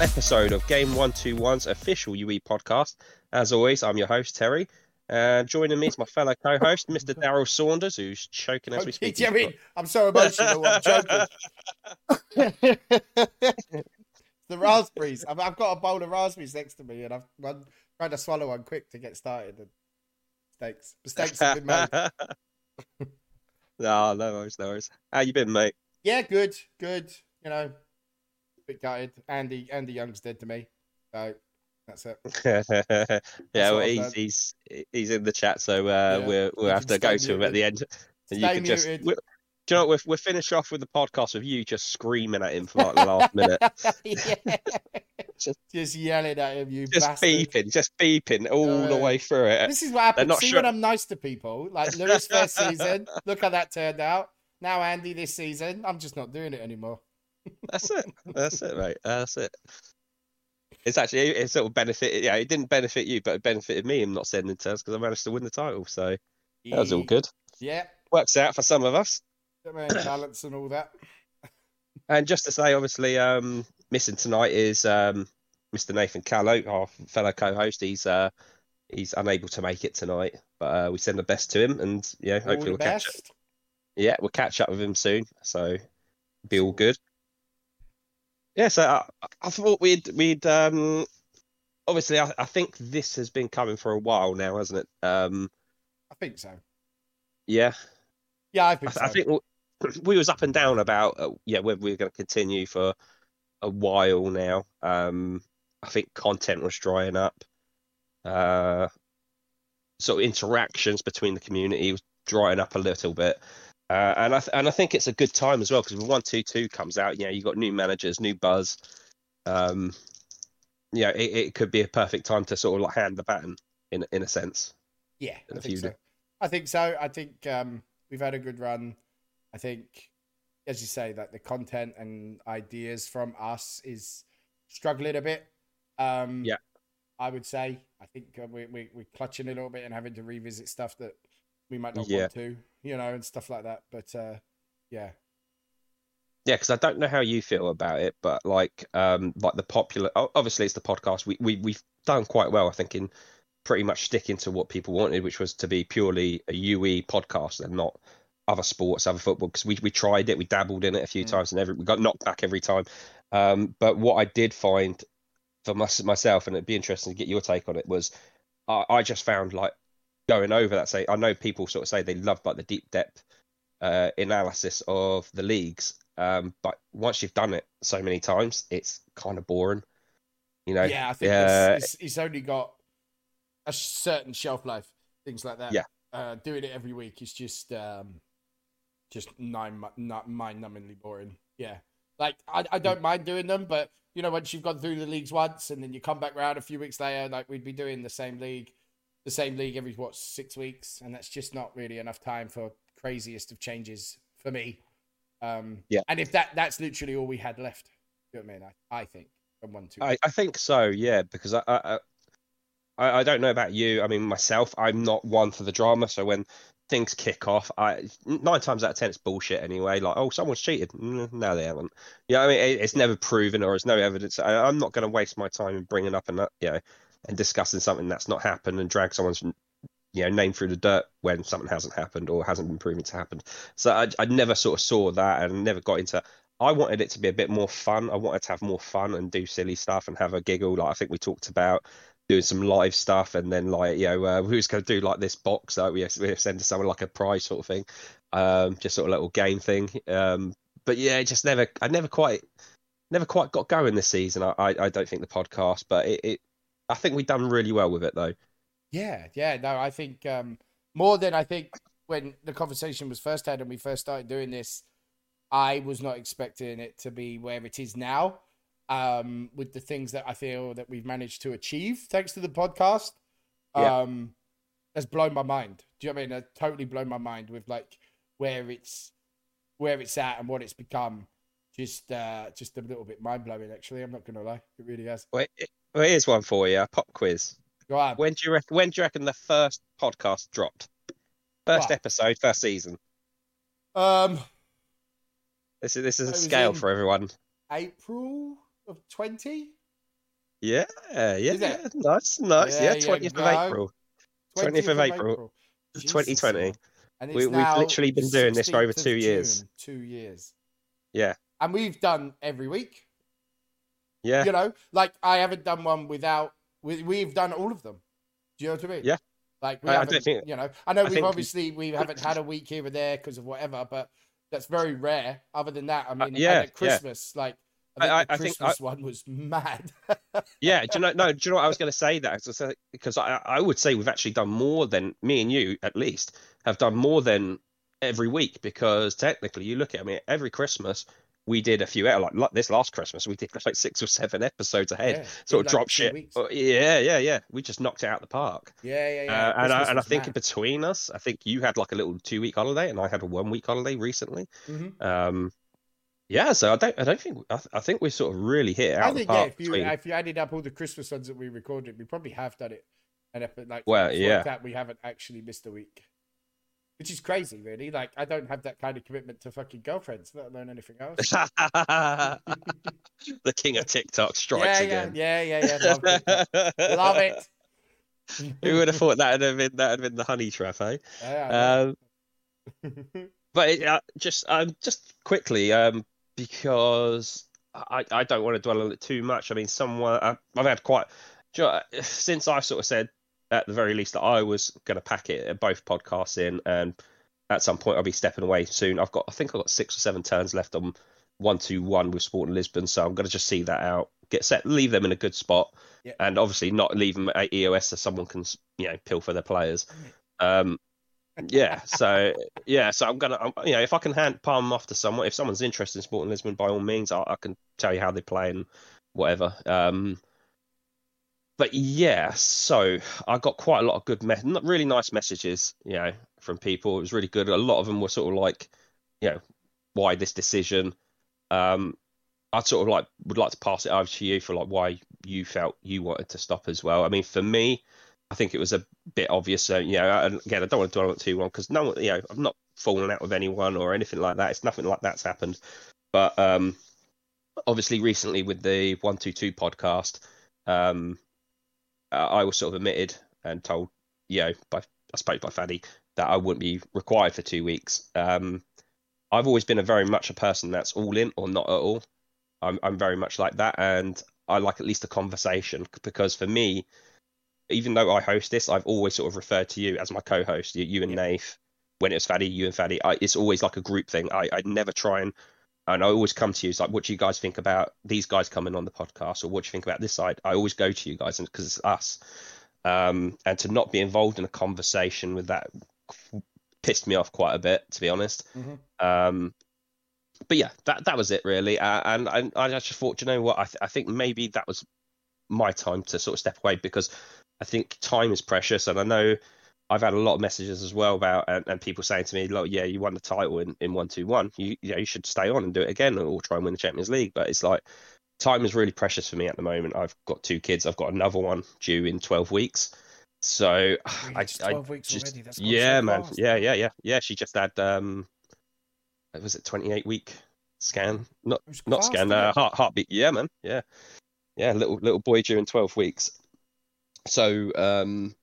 episode of Game 121's official UE podcast. As always, I'm your host, Terry. And joining me is my fellow co host, Mr. Daryl Saunders, who's choking as we speak. Do you mean I'm so emotional? I'm joking. the raspberries. I've, I've got a bowl of raspberries next to me, and I've run, tried to swallow one quick to get started. And mistakes, mistakes have been made. no, no worries, no worries. How you been, mate? Yeah, good, good. You know, bit gutted. Andy, Andy Young's dead to me. So that's it. yeah, well, he's, he's he's in the chat, so uh, Yeah. we'll we'll You have to go stay to him at the end. And you can just. muted. we- do you know what? We'll, we'll finish off with the podcast of you just screaming at him for like the last minute. yeah. Just- Just yelling at him, you Just bastard. beeping, just beeping all the Uh, way through it. This is what happens. See sure- when I'm nice to people, like Lewis first season. Look how that turned out. Now Andy this season, I'm just not doing it anymore. That's it. That's it, mate. That's it. It's actually it sort of benefited. Yeah, it didn't benefit you, but it benefited me in not sending turns because I managed to win the title. So that was all good. Yeah, Works out for some of us. Balance and all that. And just to say, obviously, um, missing tonight is um, Mr. Nathan Callow, our fellow co-host. He's uh, he's unable to make it tonight, but uh, we send the best to him, and yeah, All hopefully we'll catch up. Yeah, we'll catch up with him soon. So be all good. Yeah, so I, I thought we'd we'd um obviously I, I think this has been coming for a while now, hasn't it? Um I think so. yeah, Yeah, I I, think I so. think we- we was up and down about uh, yeah whether we are going to continue for a while now. Um I think content was drying up. Uh sort of interactions between the community was drying up a little bit. Uh, and I th- and I think it's a good time as well because when one two two comes out, you know, you got new managers, new buzz. Um, yeah, it, it could be a perfect time to sort of like hand the baton in in a sense. Yeah, in I think so. days. I think so. I think um, we've had a good run. I think, as you say, that the content and ideas from us is struggling a bit. Um, Yeah. I would say. I think uh, we, we, we're clutching a little bit and having to revisit stuff that we might not Yeah. want to, you know, and stuff like that. But uh, yeah, Yeah, because I don't know how you feel about it, but like um like the popular obviously it's the podcast. We we we've done quite well, I think, in pretty much sticking to what people wanted, which was to be purely a UE podcast and not other sports, other football. Because we we tried it, we dabbled in it a few Mm. times, and every we got knocked back every time. Um, but what I did find for mys- myself, and it'd be interesting to get your take on it, was I, I just found like going over that. Say, I know people sort of say they love like the deep depth uh, analysis of the leagues, um, but once you've done it so many times, it's kind of boring. You know, yeah, I think uh, it's, it's, it's only got a certain shelf life, things like that. Yeah. uh, doing it every week is just um, just nine not mind-numbingly boring. Yeah, like I, I don't mind doing them, but you know, once you've gone through the leagues once and then you come back around a few weeks later, like we'd be doing the same league, the same league every what six weeks, and that's just not really enough time for craziest of changes for me. Um, Yeah. and if that that's literally all we had left, you know what I mean? I, I think from one two. I, I think so, yeah, because I, I I I don't know about you. I mean, myself, I'm not one for the drama. So when things kick off, I nine times out of ten it's bullshit anyway. Like, oh, someone's cheated. Mm, No, they haven't. Yeah, I mean, it, it's never proven or there's no evidence. I, I'm not going to waste my time in bringing up and you know and discussing something that's not happened and drag someone's you know name through the dirt when something hasn't happened or hasn't been proven to happen. So I, I never sort of saw that and never got into. I wanted it to be a bit more fun. I wanted to have more fun and do silly stuff and have a giggle. Like I think we talked about doing some live stuff and then like you know uh, who's going to do like this box that we we send to someone like a prize sort of thing, um, just sort of little game thing. Um, but yeah, it just never. I never quite, never quite got going this season. I I, I don't think the podcast, but it, it. I think we've done really well with it though. Yeah, yeah. No, I think um, more than I think when the conversation was first had and we first started doing this, I was not expecting it to be where it is now. Um, with the things that I feel that we've managed to achieve thanks to the podcast, Yeah. um, has blown my mind. Do you know what I mean? It totally blown my mind with like where it's where it's at and what it's become. Just uh, just a little bit mind blowing. Actually, I'm not gonna lie, it really has. Well, it- well, here's one for you. A pop quiz. Go on. When do you reckon? When do you reckon the first podcast dropped? First episode, first season. Um, This is this is a was scale in- for everyone. April of twenty. Yeah, yeah, Is yeah. it? Nice, nice. There Yeah, you twentieth of go. April, twentieth of April, twenty twenty. man. And We- it's we've now literally been doing this for over 16th of two years. June, Two years. Yeah, And we've done every week. Yeah, You know, like I haven't done one without. We, we've done all of them. Do you know what I mean? Yeah. Like we I- I haven't, think- you know. I know I we've obviously we haven't had a week here or there because of whatever, but that's very rare. Other than that, I mean, Uh, yeah, at yeah. Christmas, like I think I- the I think Christmas one was mad. yeah. Do you know? No, do you know what I was going to say? That because I, I would say we've actually done more than me and you, at least, have done more than every week. Because technically, you look at I mean, every Christmas we did a few like, like this last Christmas we did like six or seven episodes ahead. Yeah, sort of like drop shit. weeks. Yeah, yeah, yeah. We just knocked it out the park. Yeah, yeah, yeah. Uh, and I, and I think mad. between us, I think you had like a little two week holiday, and I had a one week holiday recently. Mhm. Um, yeah, so I don't, I don't think, I, th- I think we sort of really hit out I think yeah, park. if you between- if you added up all the Christmas ones that we recorded, we probably have done it. And if like Well, yeah. that we haven't actually missed a week, which is crazy, really. Like I don't have that kind of commitment to fucking girlfriends, let alone anything else. the king of TikTok strikes yeah, again. yeah, yeah, yeah, yeah. Love it. Love it. Who would have thought that would have been that would have been the honey trap, eh? Yeah, Um, but it, uh, just um, just quickly, um, because I, I don't want to dwell on it too much. I mean, someone I, I've had quite do you know, since I sort of said at the very least that I was going to pack it both podcasts in, and at some point I'll be stepping away soon. I've got I think I've got six or seven turns left on one two one with Sporting Lisbon, so I'm going to just see that out, get set, leave them in a good spot, Yeah. and obviously not leave them at EOS so someone can you know pilfer their players. Um, yeah, so yeah, so I'm gonna, I'm, you know, if I can hand palm them off to someone, if someone's interested in Sporting Lisbon, by all means, I, I can tell you how they play and whatever. Um, but yeah, so I got quite a lot of good, me- not really nice messages, you know, from people. It was really good. A lot of them were sort of like, you know, why this decision? Um, I'd sort of like would like to pass it over to you for like why you felt you wanted to stop as well. I mean, for me, I think it was a bit obvious. So, you know, and again, I don't want to dwell on it too long because no one, you know, I'm not falling out with anyone or anything like that. It's nothing like that's happened. But um, obviously, recently with the One Two Two podcast, um, uh, I was sort of admitted and told, you know, by I suppose by Faddy that I wouldn't be required for two weeks. Um, I've always been a very much a person that's all in or not at all. I'm I'm very much like that, and I like at least a conversation because for me, even though I host this, I've always sort of referred to you as my co-host, you, you and Yeah. Nath. When it was Faddy, you and Faddy, I, it's always like a group thing. I, I never try and and I always come to you. It's like, what do you guys think about these guys coming on the podcast, or what do you think about this side? I always go to you guys, because it's us. Um, and to not be involved in a conversation with that pissed me off quite a bit, to be honest. Mhm. Um, but yeah, that that was it really. Uh, and I, I just thought, you know what? I, th- I think maybe that was my time to sort of step away because I think time is precious, and I know I've had a lot of messages as well about and, and people saying to me, "Look, yeah, you won the title in in one two one. You you know you should stay on and do it again, or try and win the Champions League." But it's like time is really precious for me at the moment. I've got two kids. I've got another one due in twelve weeks. So Really, I, it's I 12 weeks just already. That's yeah, so man. fast. Yeah, yeah, yeah, yeah. She just had um, was it twenty eight week scan? Not not fast, scan. Uh, heart heartbeat. Yeah, man. Yeah, yeah. Little little boy due in twelve weeks. So um,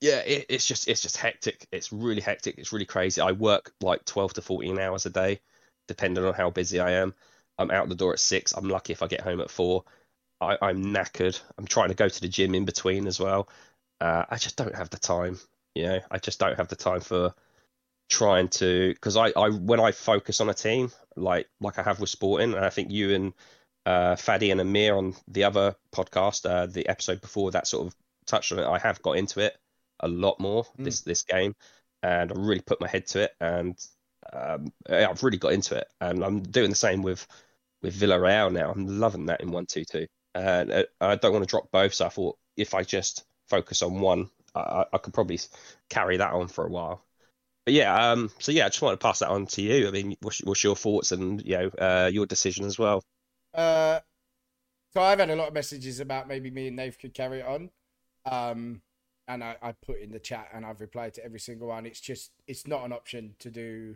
yeah, it, it's just it's just hectic. It's really hectic. It's really crazy. I work like twelve to fourteen hours a day, depending on how busy I am. I'm out the door at six. I'm lucky if I get home at four. I, I'm knackered. I'm trying to go to the gym in between as well. Uh, I just don't have the time. You know, I just don't have the time for trying to because I, I when I focus on a team like like I have with Sporting, and I think you and uh, Faddy and Amir on the other podcast, uh, the episode before that sort of touched on it. I have got into it a lot more Mm. this this game, and I really put my head to it, and um, I've really got into it, and I'm doing the same with with Villarreal now. I'm loving that in one two two, and uh, I don't want to drop both. So I thought if I just focus on one, I, I- could probably carry that on for a while. But yeah, um, so yeah, I just wanted to pass that on to you. I mean, what's, what's your thoughts and you know uh, your decision as well? Uh, so I've had a lot of messages about maybe me and Nave could carry it on. Um, and I, I put in the chat and I've replied to every single one. It's just, it's not an option to do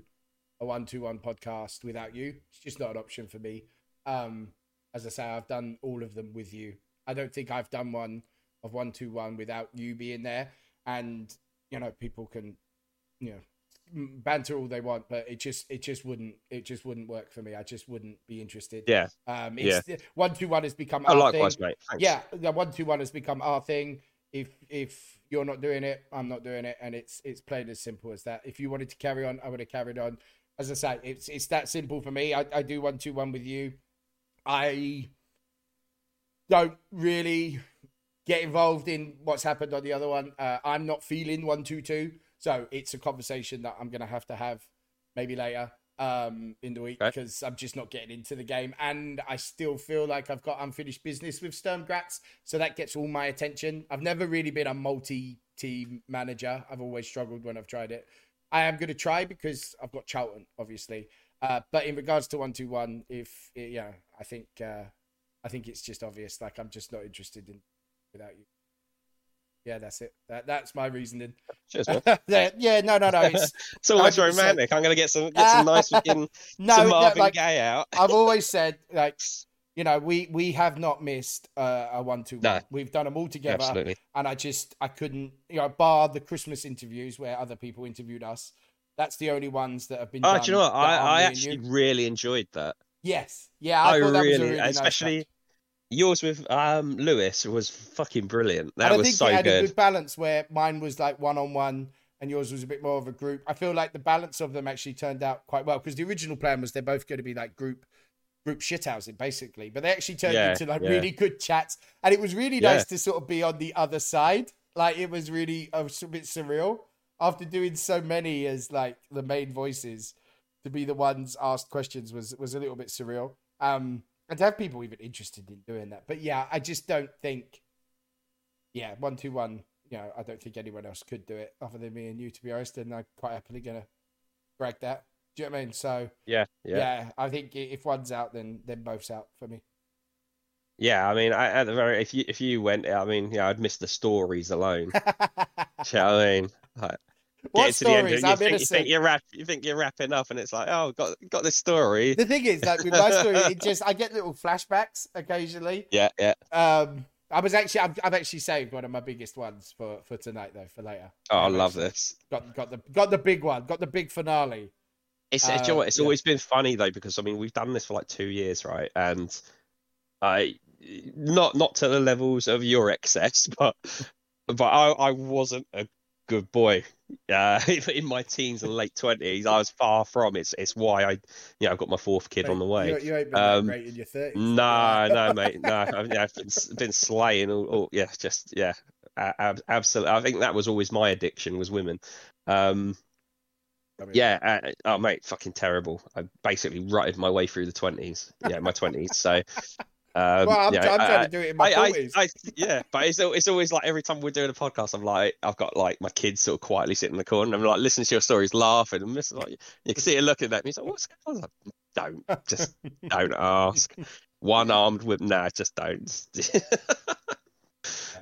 a one to one podcast without you. It's just not an option for me. Um, as I say, I've done all of them with you. I don't think I've done one of one two one without you being there. And you know, people can, you know, banter all they want, but it just it just wouldn't it just wouldn't work for me. I just wouldn't be interested. Yeah. Um, it's, yeah. One two one has become. Oh, our likewise, thing. mate. Thanks. Yeah, the one two one has become our thing. If if you're not doing it, I'm not doing it, and it's it's plain as simple as that. If you wanted to carry on, I would have carried on. As I say, it's it's that simple for me. I, I do one two one with you. I don't really get involved in what's happened on the other one. Uh, I'm not feeling one two two, so it's a conversation that I'm gonna have to have maybe later um, in the week Okay. because I'm just not getting into the game, and I still feel like I've got unfinished business with Sturm Graz, so that gets all my attention. I've never really been a multi-team manager. I've always struggled when I've tried it. I am going to try because I've got Charlton, obviously. Uh, but in regards to one two one, if yeah, I think uh, I think it's just obvious. Like I'm just not interested in without you. Yeah, that's it. That that's my reasoning. Cheers, man. yeah, yeah, no, no, no. It's It's 100%. romantic. I'm gonna get some get some nice fucking no, some no, Marvin like Gaye out. I've always said, like you know, we we have not missed uh, a one two No. one. We've done them all together, Absolutely. and I just I couldn't, you know, bar the Christmas interviews where other people interviewed us. That's the only ones that have been. Oh, do you know what? I, I actually you. really enjoyed that. yes, yeah, I, I, thought that really, was a really especially touch. Yours with um Lewis was fucking brilliant. That and I was think so it had a good. good balance where mine was like one on one and yours was a bit more of a group. I feel like the balance of them actually turned out quite well because the original plan was they're both going to be like group group shithousing basically, but they actually turned Yeah, into like yeah. really good chats, and it was really Yeah. nice to sort of be on the other side. Like it was really a bit surreal after doing so many as like the main voices to be the ones asked questions was was a little bit surreal. Um, and to have people even interested in doing that, but yeah, I just don't think yeah, one two one. You know, I don't think anyone else could do it other than me and you, to be honest. And I'm quite happily gonna brag that. Do you know what I mean? So Yeah, yeah, yeah, I think if one's out, then then both's out for me. yeah. I mean, I, at the very if you if you went, I mean, yeah, I'd miss the stories alone. Do you know what I mean? Like, what get to the end stories? you I'm think, you think you're wrap, you think you're wrapping up, and it's like, oh, got got this story. The thing is, like with my story, it just I get little flashbacks occasionally. Yeah, yeah. Um, I was actually I've, I've actually saved one of my biggest ones for for tonight though for later. Oh, I love this. Got got the got the big one. Got the big finale. It's, it's, you know Uh, what, it's yeah. always been funny though because I mean we've done this for like two years, right? And I not not to the levels of your excess, but but I, I wasn't a good boy. Uh, in my teens and late twenties, I was far from. It's it's why I you know I've got my fourth kid on the way. You, you ain't been Um, great in your thirties. No, no, mate, no. I've, yeah, I've been, been slaying all, all. Yeah, just yeah, absolutely. I think that was always my addiction was women. Um, yeah, uh, oh mate, fucking terrible. I basically rutted my way through the twenties. Yeah, my twenties. So, um, Well, I'm, yeah, I'm trying to do it in my I, I, forties. I, yeah, but it's it's always like every time we're doing a podcast, I'm like, I've got like my kids sort of quietly sitting in the corner, and I'm like listening to your stories, laughing, and this like you can see it looking at me. He's like, what's going on? Like, don't, just don't ask. One armed whip, nah, just don't.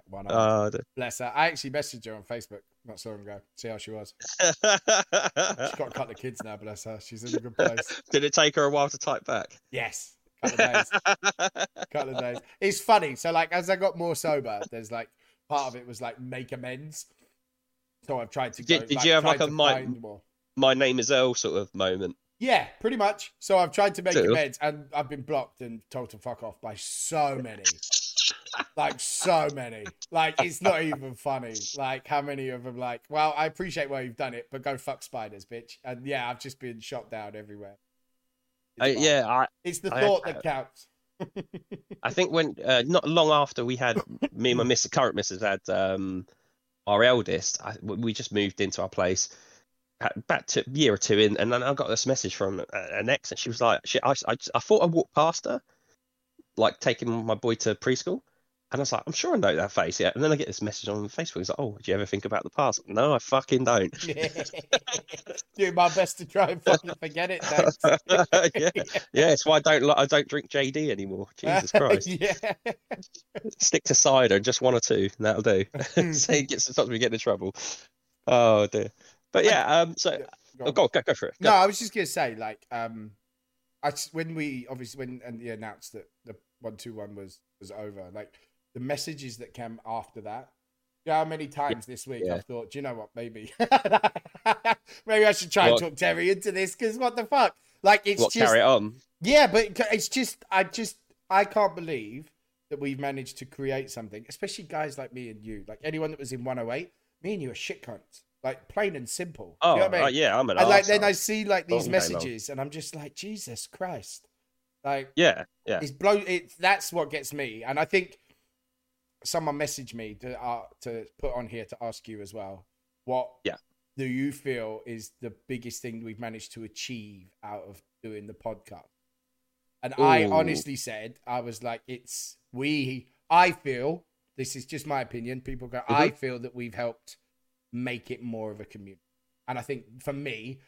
One arm. oh, Bless her. I actually messaged her on Facebook not so long ago. See how she was. She's got a couple of kids now. Bless her. She's in a good place. Did it take her a while to type back? Yes. Couple of days. couple of days. It's funny. So like as I got more sober, there's like part of it was like make amends. So I've tried to go, Did- did you have, like, a to mi- find more. My name is Earl sort of moment. Yeah, pretty much. So I've tried to make amends and I've been blocked and told to fuck off by so many. like so many. Like it's not even funny. Like how many of them like, well, I appreciate why you've done it, but go fuck spiders, bitch. And yeah, I've just been shot down everywhere. Uh, yeah, I, It's the I- thought that counts. I think when uh, not long after we had me and my miss current missus had um, our eldest, I, we just moved into our place at- back to a year or two in, and then I got this message from an ex, and she was like, she, I, I, I thought I walked past her, like taking my boy to preschool. And I was like, I'm sure I know that face, yeah. And then I get this message on Facebook. It's like, oh, do you ever think about the past? No, I fucking don't. Do my best to try and fucking forget it. Yeah, yeah. It's why I don't I don't drink JD anymore. Jesus Christ. yeah. stick to cider, just one or two, and that'll do. so it gets stops me getting in trouble. Oh dear. But yeah, um, so Go oh, go go go for it. Go. No, I was just gonna say, like, um, I when we obviously when and you announced that the one two one was was over. Like the messages that came after that. Yeah, how many times this week Yeah. I've thought, do you know what? Maybe, maybe I should try What? and talk Terry into this because what the fuck? Like it's what just carry it on? yeah, but it's just I just I can't believe that we've managed to create something, especially guys like me and you, like anyone that was in 108. Me and you are shit cunts, like plain and simple. Oh, you know what I mean? uh, yeah, I'm an And like then. I see like these long. messages, and I'm just like, Jesus Christ, like Yeah, yeah. it's blow. It's that's what gets me, and I think someone messaged me to uh, to put on here to ask you as well. What Yeah. do you feel is the biggest thing we've managed to achieve out of doing the podcast? And I honestly said, I was like, it's we. I feel this is just my opinion. People go, I Mm-hmm. feel that we've helped make it more of a community, and I think for me,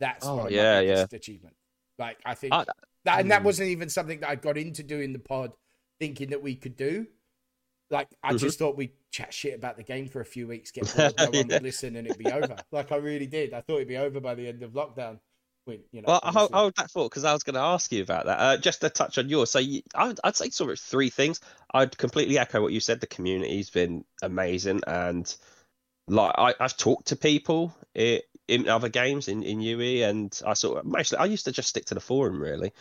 that's Oh, one yeah, my yeah. biggest achievement. Like I think I- that, and that Mm. wasn't even something that I got into doing the pod thinking that we could do. Like I Mhm. just thought we'd chat shit about the game for a few weeks, get bored, no one Yeah. would listen, and it'd be over. Like I really did. I thought it'd be over by the end of lockdown. When, you know, Well, I hold, hold that thought because I was going to ask you about that. Uh, just to touch on yours, so you, I would, I'd say sort of three things. I'd completely echo what you said. The community's been amazing, and like I, I've talked to people i in other games in in UE, and I sort of mostly I used to just stick to the forum really.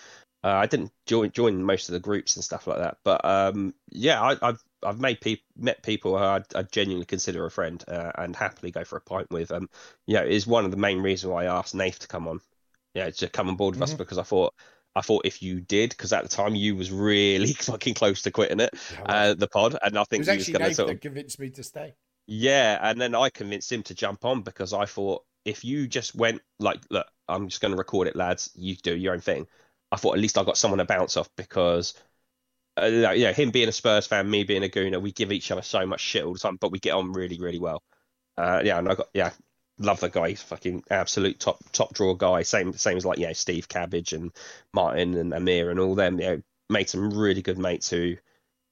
Uh, I didn't join join most of the groups and stuff like that, but um, yeah, I, I've I've made peop met people who I, I genuinely consider a friend uh, and happily go for a pint with. Um, you know, is one of the main reasons why I asked Nath to come on. Yeah, to come on board with us Mhm. because I thought I thought if you did, because at the time you was really fucking close to quitting it, Yeah, well, uh, the pod, and I think was he was actually to sort of that convinced me to stay. yeah, and then I convinced him to jump on because I thought if you just went like, look, I'm just going to record it, lads. You do your own thing. I thought at least I got someone to bounce off because, uh, like, yeah, him being a Spurs fan, me being a Gooner, we give each other so much shit all the time, but we get on really, really well. Uh, yeah, and I got yeah, love the guy. He's fucking absolute top top draw guy. Same same as like yeah, Steve Cabbage and Martin and Amir and all them. You know, made some really good mates who,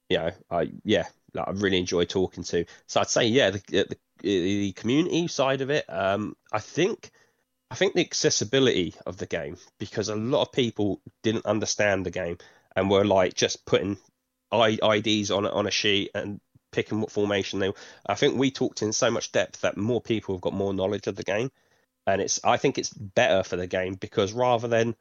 you know, I yeah, like, I really enjoy talking to. So I'd say yeah, the the, the community side of it. Um, I think. I think the accessibility of the game because a lot of people didn't understand the game and were like just putting IDs on on a sheet and picking what formation they. I think we talked in so much depth that more people have got more knowledge of the game, and it's. I think it's better for the game because rather than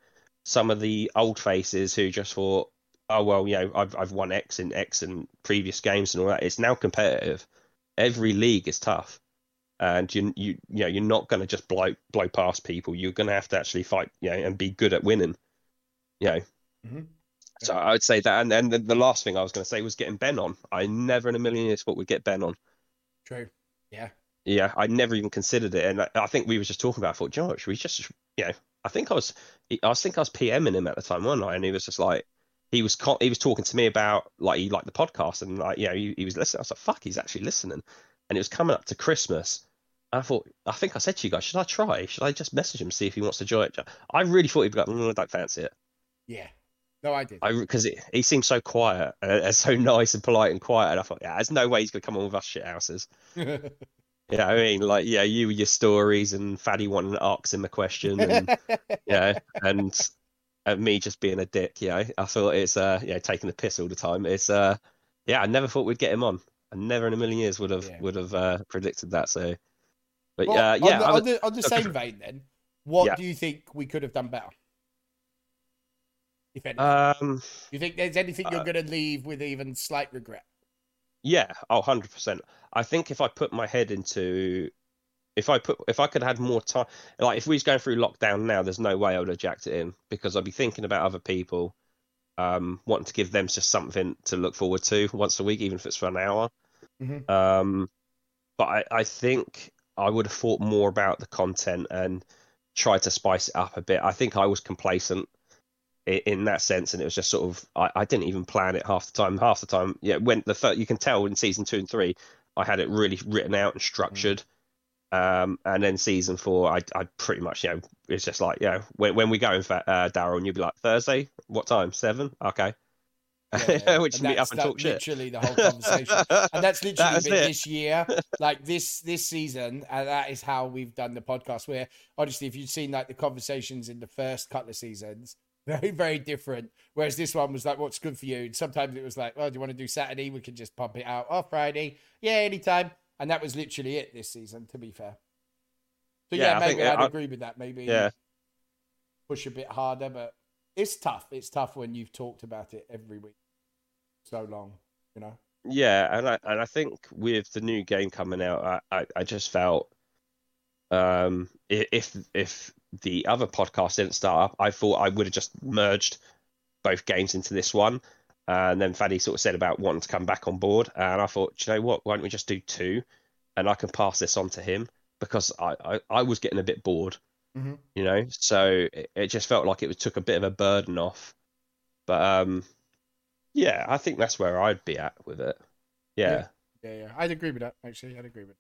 some of the old faces who just thought, oh well, you know, I've I've won X in X and previous games and all that. It's now competitive. Every league is tough, and you you you know you're not going to just blow blow past people. You're going to have to actually fight, you know, and be good at winning. You know. Mhm. So I would say that, and then the, the last thing I was going to say was getting Ben on. I never in a million years thought we'd get Ben on. True. Yeah. Yeah, I never even considered it, and I, I think we were just talking about. it. I thought, "Do you know, what, should we just, you know, I think I was, I was think I was PMing him at the time, wasn't I? And he was just like, he was, he was talking to me about like he liked the podcast, and like, you know, he, he was listening. I was like, fuck, he's actually listening, and it was coming up to Christmas. And I thought, I think I said to you guys, should I try? Should I just message him see if he wants to join it? I really thought he'd be like, mm, I don't fancy it. Yeah. No, I did. I because he seemed so quiet, uh, so nice and polite and quiet, and I thought, yeah, there's no way he's gonna come on with us shit houses. Yeah, I mean, like, yeah, you with your stories and Faddy wanting to ask him a question, and yeah, and, and me just being a dick. Yeah, I thought it's uh, yeah, taking the piss all the time. It's uh, yeah, I never thought we'd get him on. I never in a million years would have Yeah. would have uh, predicted that. So, but Well, uh, yeah, on the, on the, on the same vein, then, what Yeah. do you think we could have done better? If anything, um, do you think there's anything you're uh, going to leave with even slight regret? Yeah, oh, 100%. I think if I put my head into if I put if I could have had more time like if we was going through lockdown now, there's no way I would have jacked it in because I'd be thinking about other people, um, wanting to give them just something to look forward to once a week, even if it's for an hour. Mhm. Um, but I, I think I would have thought more about the content and tried to spice it up a bit. I think I was complacent in, that sense, and it was just sort of I, I didn't even plan it half the time. Half the time, yeah, when the first, you can tell in season two and three, I had it really written out and structured. Um, and then season four, I I pretty much you know it's just like you know when when we go in fact, uh, Daryl, and you'll be like Thursday, what time? Seven, okay. Yeah, Which meet up and talk shit. Literally the whole conversation. and that's literally That been this year like this this season and that is how we've done the podcast where honestly if you've seen like the conversations in the first couple of seasons very very different. Whereas this one was like, what's good for you? And sometimes it was like, well, do you want to do Saturday? We can just pump it out. Or Friday, yeah, anytime. And that was literally it this season. To be fair. So yeah, Yeah, maybe I- agree with that. Maybe Yeah, push a bit harder, but it's tough. It's tough when you've talked about it every week so long. You know. yeah, and I and I think with the new game coming out, I I, I just felt um if if the other podcast didn't start up, I thought I would have just merged both games into this one. And then Faddy sort of said about wanting to come back on board, and I thought, you know what? Why don't we just do two, and I can pass this on to him because I I, I was getting a bit bored, Mhm. you know. So it, it just felt like it was, took a bit of a burden off. But um, yeah, I think that's where I'd be at with it. Yeah. Yeah, yeah. I'd agree with that. Actually, I'd agree with.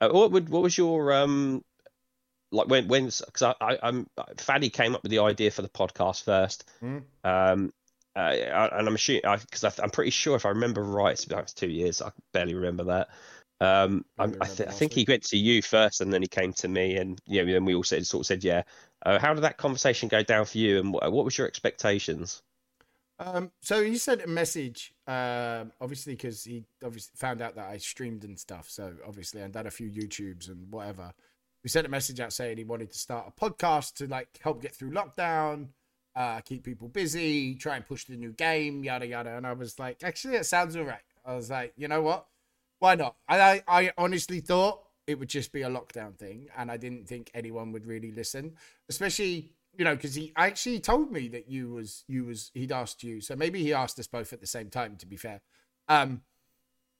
Uh, what would what was your um like when when because I, I I'm Faddy came up with the idea for the podcast first. Mm. Um, uh, and I'm assuming because I'm pretty sure if I remember right, it's been two years. I barely remember that. Um, I I, th- I think he went to you first, and then he came to me, and you know, then we all said sort of said, yeah. Uh, how did that conversation go down for you, and what, what was your expectations? Um, so he sent a message, um, obviously because he obviously found out that I streamed and stuff. So obviously I'd done a few YouTubes and whatever. We sent a message out saying he wanted to start a podcast to like help get through lockdown, uh, keep people busy, try and push the new game, yada yada. And I was like, actually, that sounds alright. I was like, you know what? Why not? I, I honestly thought it would just be a lockdown thing, and I didn't think anyone would really listen, especially you know because he actually told me that you was you was he'd asked you, so maybe he asked us both at the same time. To be fair, um,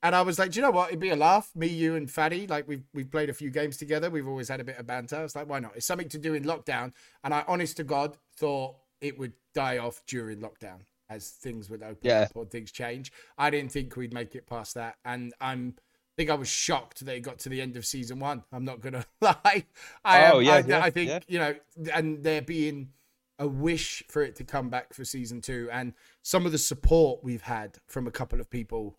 and I was like, do you know what? It'd be a laugh. Me, you, and Faddy. Like we've we've played a few games together. We've always had a bit of banter. I was like, why not? It's something to do in lockdown. And I, honest to God, thought it would die off during lockdown as things would open Yeah. up or things change. I didn't think we'd make it past that, and I'm. I think I was shocked that it got to the end of season one. I'm not gonna lie. I, Oh, yeah, I, yeah, I think yeah. you know, and there being a wish for it to come back for season two, and some of the support we've had from a couple of people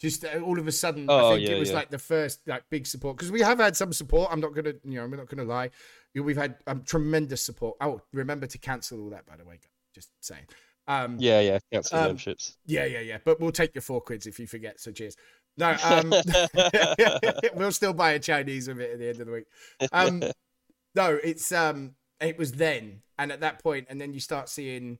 just uh, all of a sudden Oh, i think yeah, it was yeah. like the first like big support because we have had some support i'm not gonna you know i'm not gonna lie. We've had um, tremendous support. Oh remember to cancel all that by the way just saying. Um Yeah, yeah, cancel Um, memberships. yeah yeah yeah but we'll take your four quids if you forget so cheers. No um we'll still buy a chinese with it at the end of the week. Um no it's um it was then and at that point and then you start seeing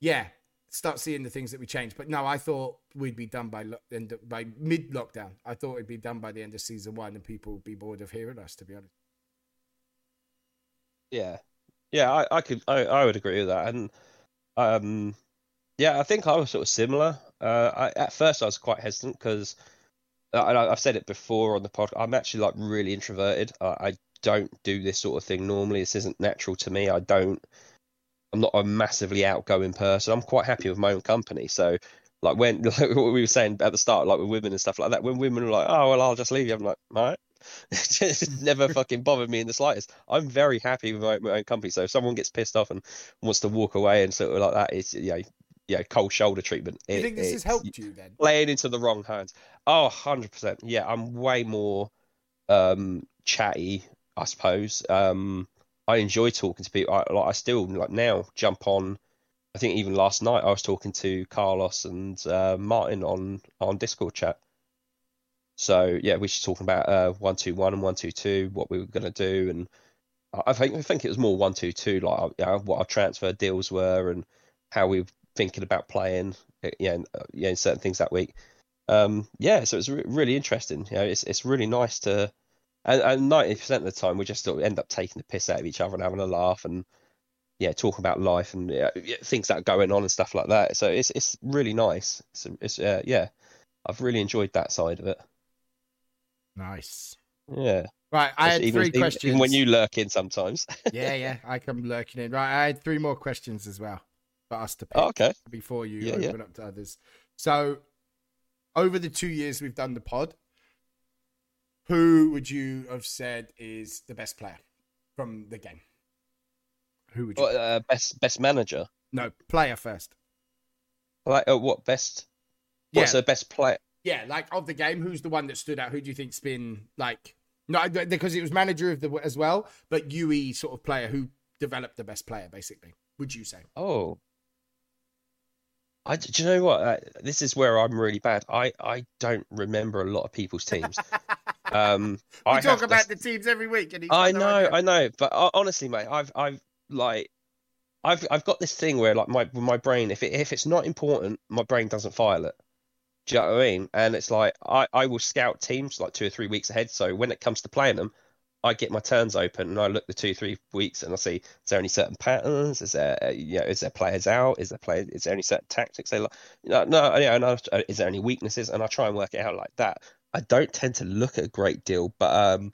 yeah start seeing the things that we changed but no i thought we'd be done by end by mid lockdown i thought it'd be done by the end of season one and people would be bored of hearing us to be honest Yeah, yeah, I, I could, I, I would agree with that, and um, yeah, I think I was sort of similar. Uh, I, at first I was quite hesitant because, and I, I've said it before on the podcast, I'm actually like really introverted. I, I don't do this sort of thing normally. This isn't natural to me. I don't. I'm not a massively outgoing person. I'm quite happy with my own company. So, like when like what we were saying at the start, like with women and stuff like that, when women are like, "Oh well, I'll just leave you," I'm like, "All right." It just never fucking bothered me in the slightest. I'm very happy with my, my own company. So if someone gets pissed off and wants to walk away and sort of like that, it's yeah, yeah, cold shoulder treatment. do you think this has helped you then playing into the wrong hands. Oh, 100%. Yeah, I'm way more um chatty, I suppose. Um I enjoy talking to people. I like I still like now jump on I think even last night I was talking to Carlos and uh, Martin on on Discord chat. So yeah, we were just talking about uh one two one and one two two, what we were gonna do, and I think I think it was more one two two, like you know, what our transfer deals were and how we were thinking about playing, uh, yeah, and, uh, yeah, in certain things that week. Um, yeah, so it's re- really interesting. You know, it's it's really nice to, and ninety percent of the time we just sort of end up taking the piss out of each other and having a laugh and yeah, talking about life and yeah, things that are going on and stuff like that. So it's it's really nice. It's it's uh, yeah, I've really enjoyed that side of it. nice Yeah, right i had three even- questions even when you lurk in sometimes. yeah yeah i come lurking in right i had three more questions as well for us to pick Oh, okay. before you Yeah, open yeah. up to others. So, over the two years we've done the pod, who would you have said is the best player from the game? Who would you? Uh, best best manager. no, player first. Like uh, what best? Yeah, What's the best player? yeah, like of the game, who's the one that stood out? Who do you think's been like? No, because it was manager of the as well, but UE sort of player who developed the best player basically. Would you say? Oh, I do you know what? Uh, this is where I'm really bad. I I don't remember a lot of people's teams. Um, we I talk to- about the teams every week, and I no know. I know, but uh, honestly, mate, I've I've like I've I've got this thing where like my my brain, if it if it's not important, my brain doesn't file it. Do you know what I mean? And it's like I I will scout teams like two or three weeks ahead. So when it comes to playing them, I get my turns open and I look the two three weeks and I see is there any certain patterns? Is there uh, you know is there players out? Is there play? Is there any certain tactics they like? No, no, yeah, no. Is there any weaknesses? And I try and work it out like that. I don't tend to look at a great deal, but um.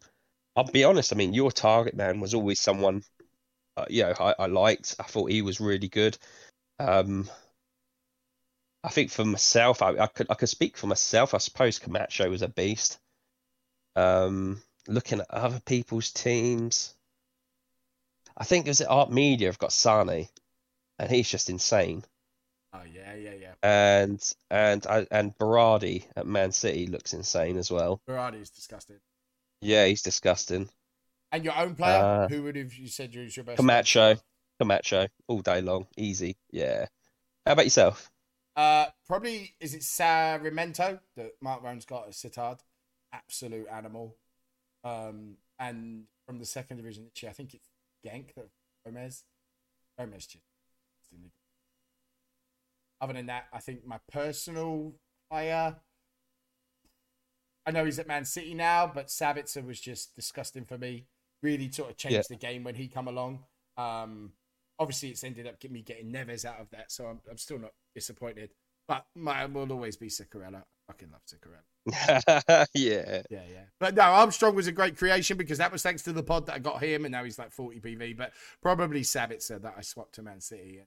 I'll be honest. I mean, your target man was always someone, uh, you know, I, I liked. I thought he was really good. Um, I think for myself, I, I could I could speak for myself. I suppose Camacho was a beast. Um, looking at other people's teams, I think it was Art Media. I've got Sane, and he's just insane. Oh yeah, yeah, yeah. And and and Berardi at Man City looks insane as well. Berardi's disgusting. Yeah, he's disgusting. And your own player, Uh, who would have you said was your best? Camacho. Camacho all day long, easy. Yeah. How about yourself? Uh, probably is it Sarimento that Mark Rowan's got at Sittard? Absolute animal. Um, and from the second division, actually, I think it's Genk that Gomez. Gomez just. Other than that, I think my personal player. I know he's at Man City now, but Savitzer was just disgusting for me. Really sort of changed Yeah. the game when he come along. Um, obviously, it's ended up getting me getting Neves out of that, so I'm, I'm still not disappointed. But my will always be Cicarella. I fucking love Cicarella. yeah. Yeah, yeah. But no, Armstrong was a great creation because that was thanks to the pod that I got him, and now he's like 40 PV. But probably Savitzer that I swapped to Man City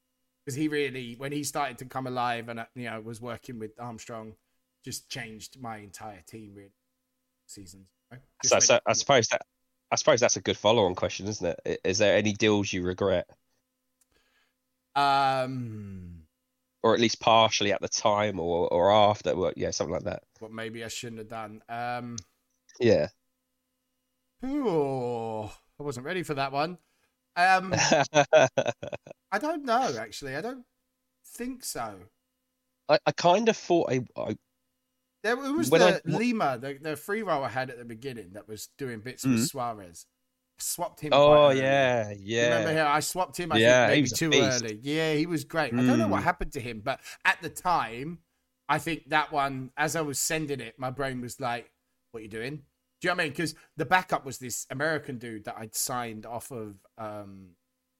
because he really, when he started to come alive and uh, you know was working with Armstrong, just changed my entire team really. Seasons. So, so I suppose that I suppose that's a good follow-on question, isn't it? Is there any deals you regret, um, or at least partially at the time, or or after? Well, yeah, something like that. what maybe I shouldn't have done. Um, Yeah. ooh, I wasn't ready for that one. Um, I don't know actually. I don't think so. I, I kind of thought I, I There it was When the I- Lima, the, the free roll I had at the beginning that was doing bits with Mhm. Suarez. I swapped him. oh yeah, yeah You Remember him? I swapped him. I Yeah, think he maybe was too early. Yeah, he was great. I don't know what Mm. happened to him, but at the time, I think that one, as I was sending it, my brain was like, "What you doing?" Do you know what I mean? Because the backup was this American dude that I'd signed off of um,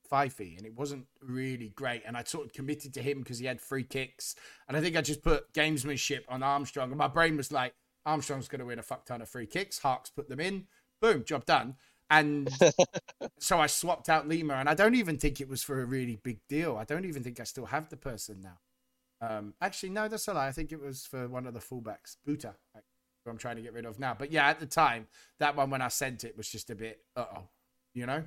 Fifey, and it wasn't really great. And I sort of committed to him because he had free kicks, and I think I just put gamesmanship on Armstrong, and my brain was like, "Armstrong's going to win a fuck ton of free kicks." Harks put them in, boom, job done. And so I swapped out Lima, and I don't even think it was for a really big deal. I don't even think I still have the person now. Um, actually, no, that's a lie. I think it was for one of the fullbacks, Buta, who I'm trying to get rid of now. But yeah, at the time, that one when I sent it was just a bit, uh oh, you know?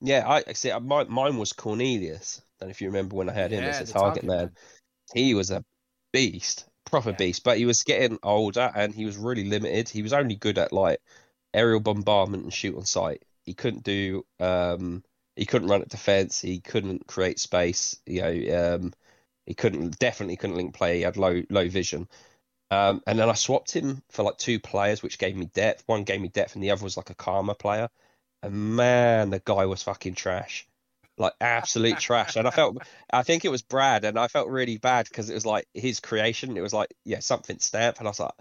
yeah. I I see. My, mine was Cornelius. And if you remember when I had him as a the target man, he was a beast, proper Yeah. beast. But he was getting older and he was really limited. He was only good at like aerial bombardment and shoot on sight. He couldn't do um he couldn't run at defense, he couldn't create space, you know, um he couldn't definitely couldn't link play, he had low low vision. Um and then I swapped him for like two players which gave me depth. One gave me depth and the other was like a karma player. And man, the guy was fucking trash. Like absolute trash. And I felt I think it was Brad, and I felt really bad because it was like his creation. It was like, yeah, something stamp, and I was like,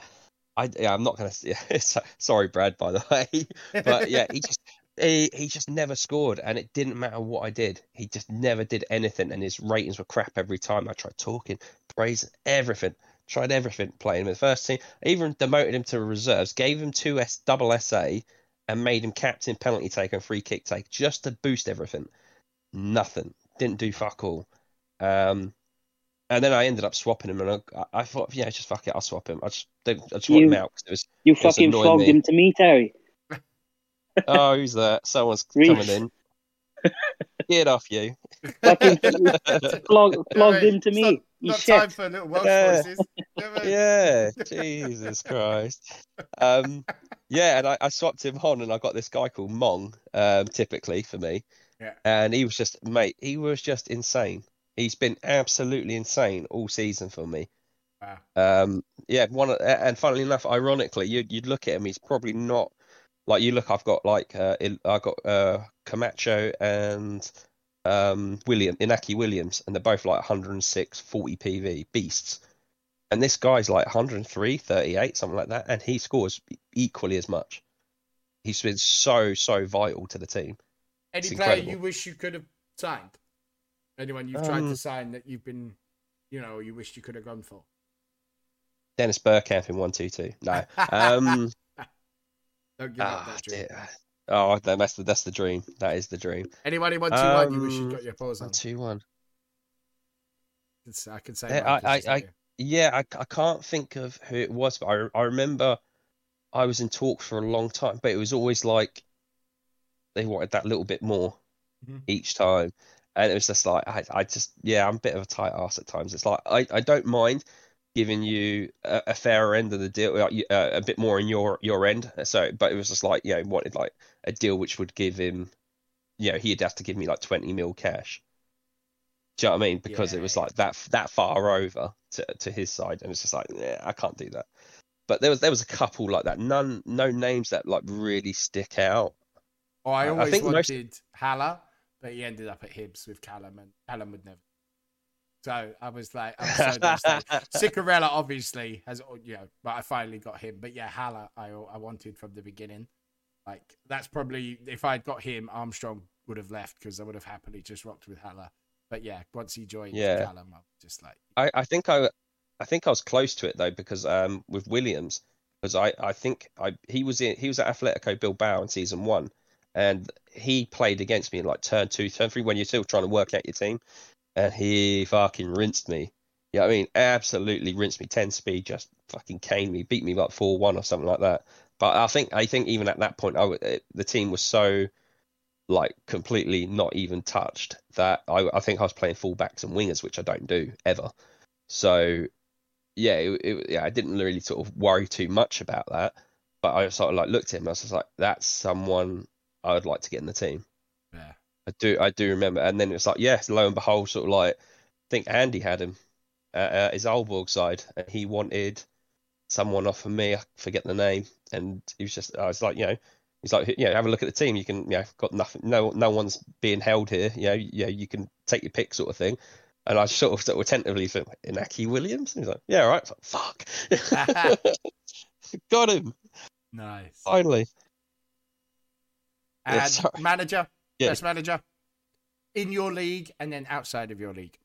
I, yeah, I'm not gonna. Yeah, sorry, Brad, by the way, but yeah, he just he he just never scored, and it didn't matter what I did. He just never did anything, and his ratings were crap every time. I tried talking, praising everything, tried everything, playing him in the first team. I even demoted him to reserves, gave him two S double SA, and made him captain, penalty taker, and free kick take just to boost everything. Nothing. Didn't do fuck all. Um, and then I ended up swapping him, and I, I thought, yeah, just fuck it, I'll swap him. I just, don't, I just want You- him out 'cause it was. You It's fucking annoying flogged me. him to me, Terry. Oh, who's that? Someone's Reece. coming in. Get off you. Fucking flog, flogged him to It's me. Not, You not shit. time for little Welsh Yeah. voices. Yeah, Jesus Christ. Um, yeah, and I, I swapped him on, and I got this guy called Mong. Um, typically for me, Yeah. and he was just mate. He was just insane. He's been absolutely insane all season for me. Wow. Um, yeah, one of- and funnily enough, ironically, you'd you'd look at him. He's probably not like you look. I've got like uh, I got uh Camacho and um William Inaki Williams, and they're both like 106, 40 PV beasts. And this guy's like 103, 38, something like that, and he scores equally as much. He's been so so vital to the team. Any player you wish you could have signed? Anyone you've tried Um, to sign that you've been, you know, you wished you could have gone for? Dennis Bergkamp in one two two. No. Um. Don't give up ah, that dream. dear. Oh, that's the that's the dream. That is the dream. Anyone in one two one you wish Um, you'd got your paws on? One two one. It's- I can say. 'cause I- I- Yeah, I, I can't think of who it was, but I I remember I was in talks for a long time, but it was always like they wanted that little bit more Mhm. each time, and it was just like I I just yeah I'm a bit of a tight ass at times. It's like I, I don't mind giving you a, a fairer end of the deal, like, uh, a bit more in your your end. So, but it was just like you know wanted like a deal which would give him, you know, he'd have to give me like 20 mil cash. Do you know what I mean? Because it was like that that far over to to his side, and it's just like, yeah, I can't do that. But there was there was a couple like that. None, no names that like really stick out. Oh, I I always think most- wanted Haller, but he ended up at Hibs with Callum, and Callum would never. So I was like, I was so. Cicarella obviously has, you know, but I finally got him. But yeah, Haller, I I wanted from the beginning. Like that's probably if I'd got him, Armstrong would have left because I would have happily just rocked with Haller. But yeah, once he joined Yeah. Callum, I was just like, I, I think I I think I was close to it though because um with Williams because I, I think I he was in he was at Atletico Bilbao in season one and he played against me in like turn two turn three when you're still trying to work out your team and he fucking rinsed me. Yeah I mean? Absolutely rinsed me. Ten speed just fucking caned me beat me like four one or something like that. But I think I think even at that point I it- the team was so like completely not even touched that I, I think I was playing fullbacks and wingers which I don't do ever. So yeah, it, it, yeah, I didn't really sort of worry too much about that, but I sort of like looked at him. I was just like, that's someone I would like to get in the team. Yeah, I do, I do remember. And then it's like, yes, lo and behold, sort of like, I think Andy had him at, at his Aalborg side, and he wanted someone off of me. I forget the name, and he was just, I was like, you know. He's like, yeah, have a look at the team. You can, you know, got nothing. No, no one's being held here. You know, yeah, you can take your pick, sort of thing. And I sort of, sort of attentively thought, Inaki Williams. And he's like, yeah, all right. Like, fuck, got him nice. finally. And sorry. manager, Yeah. best manager in your league, and then outside of your league.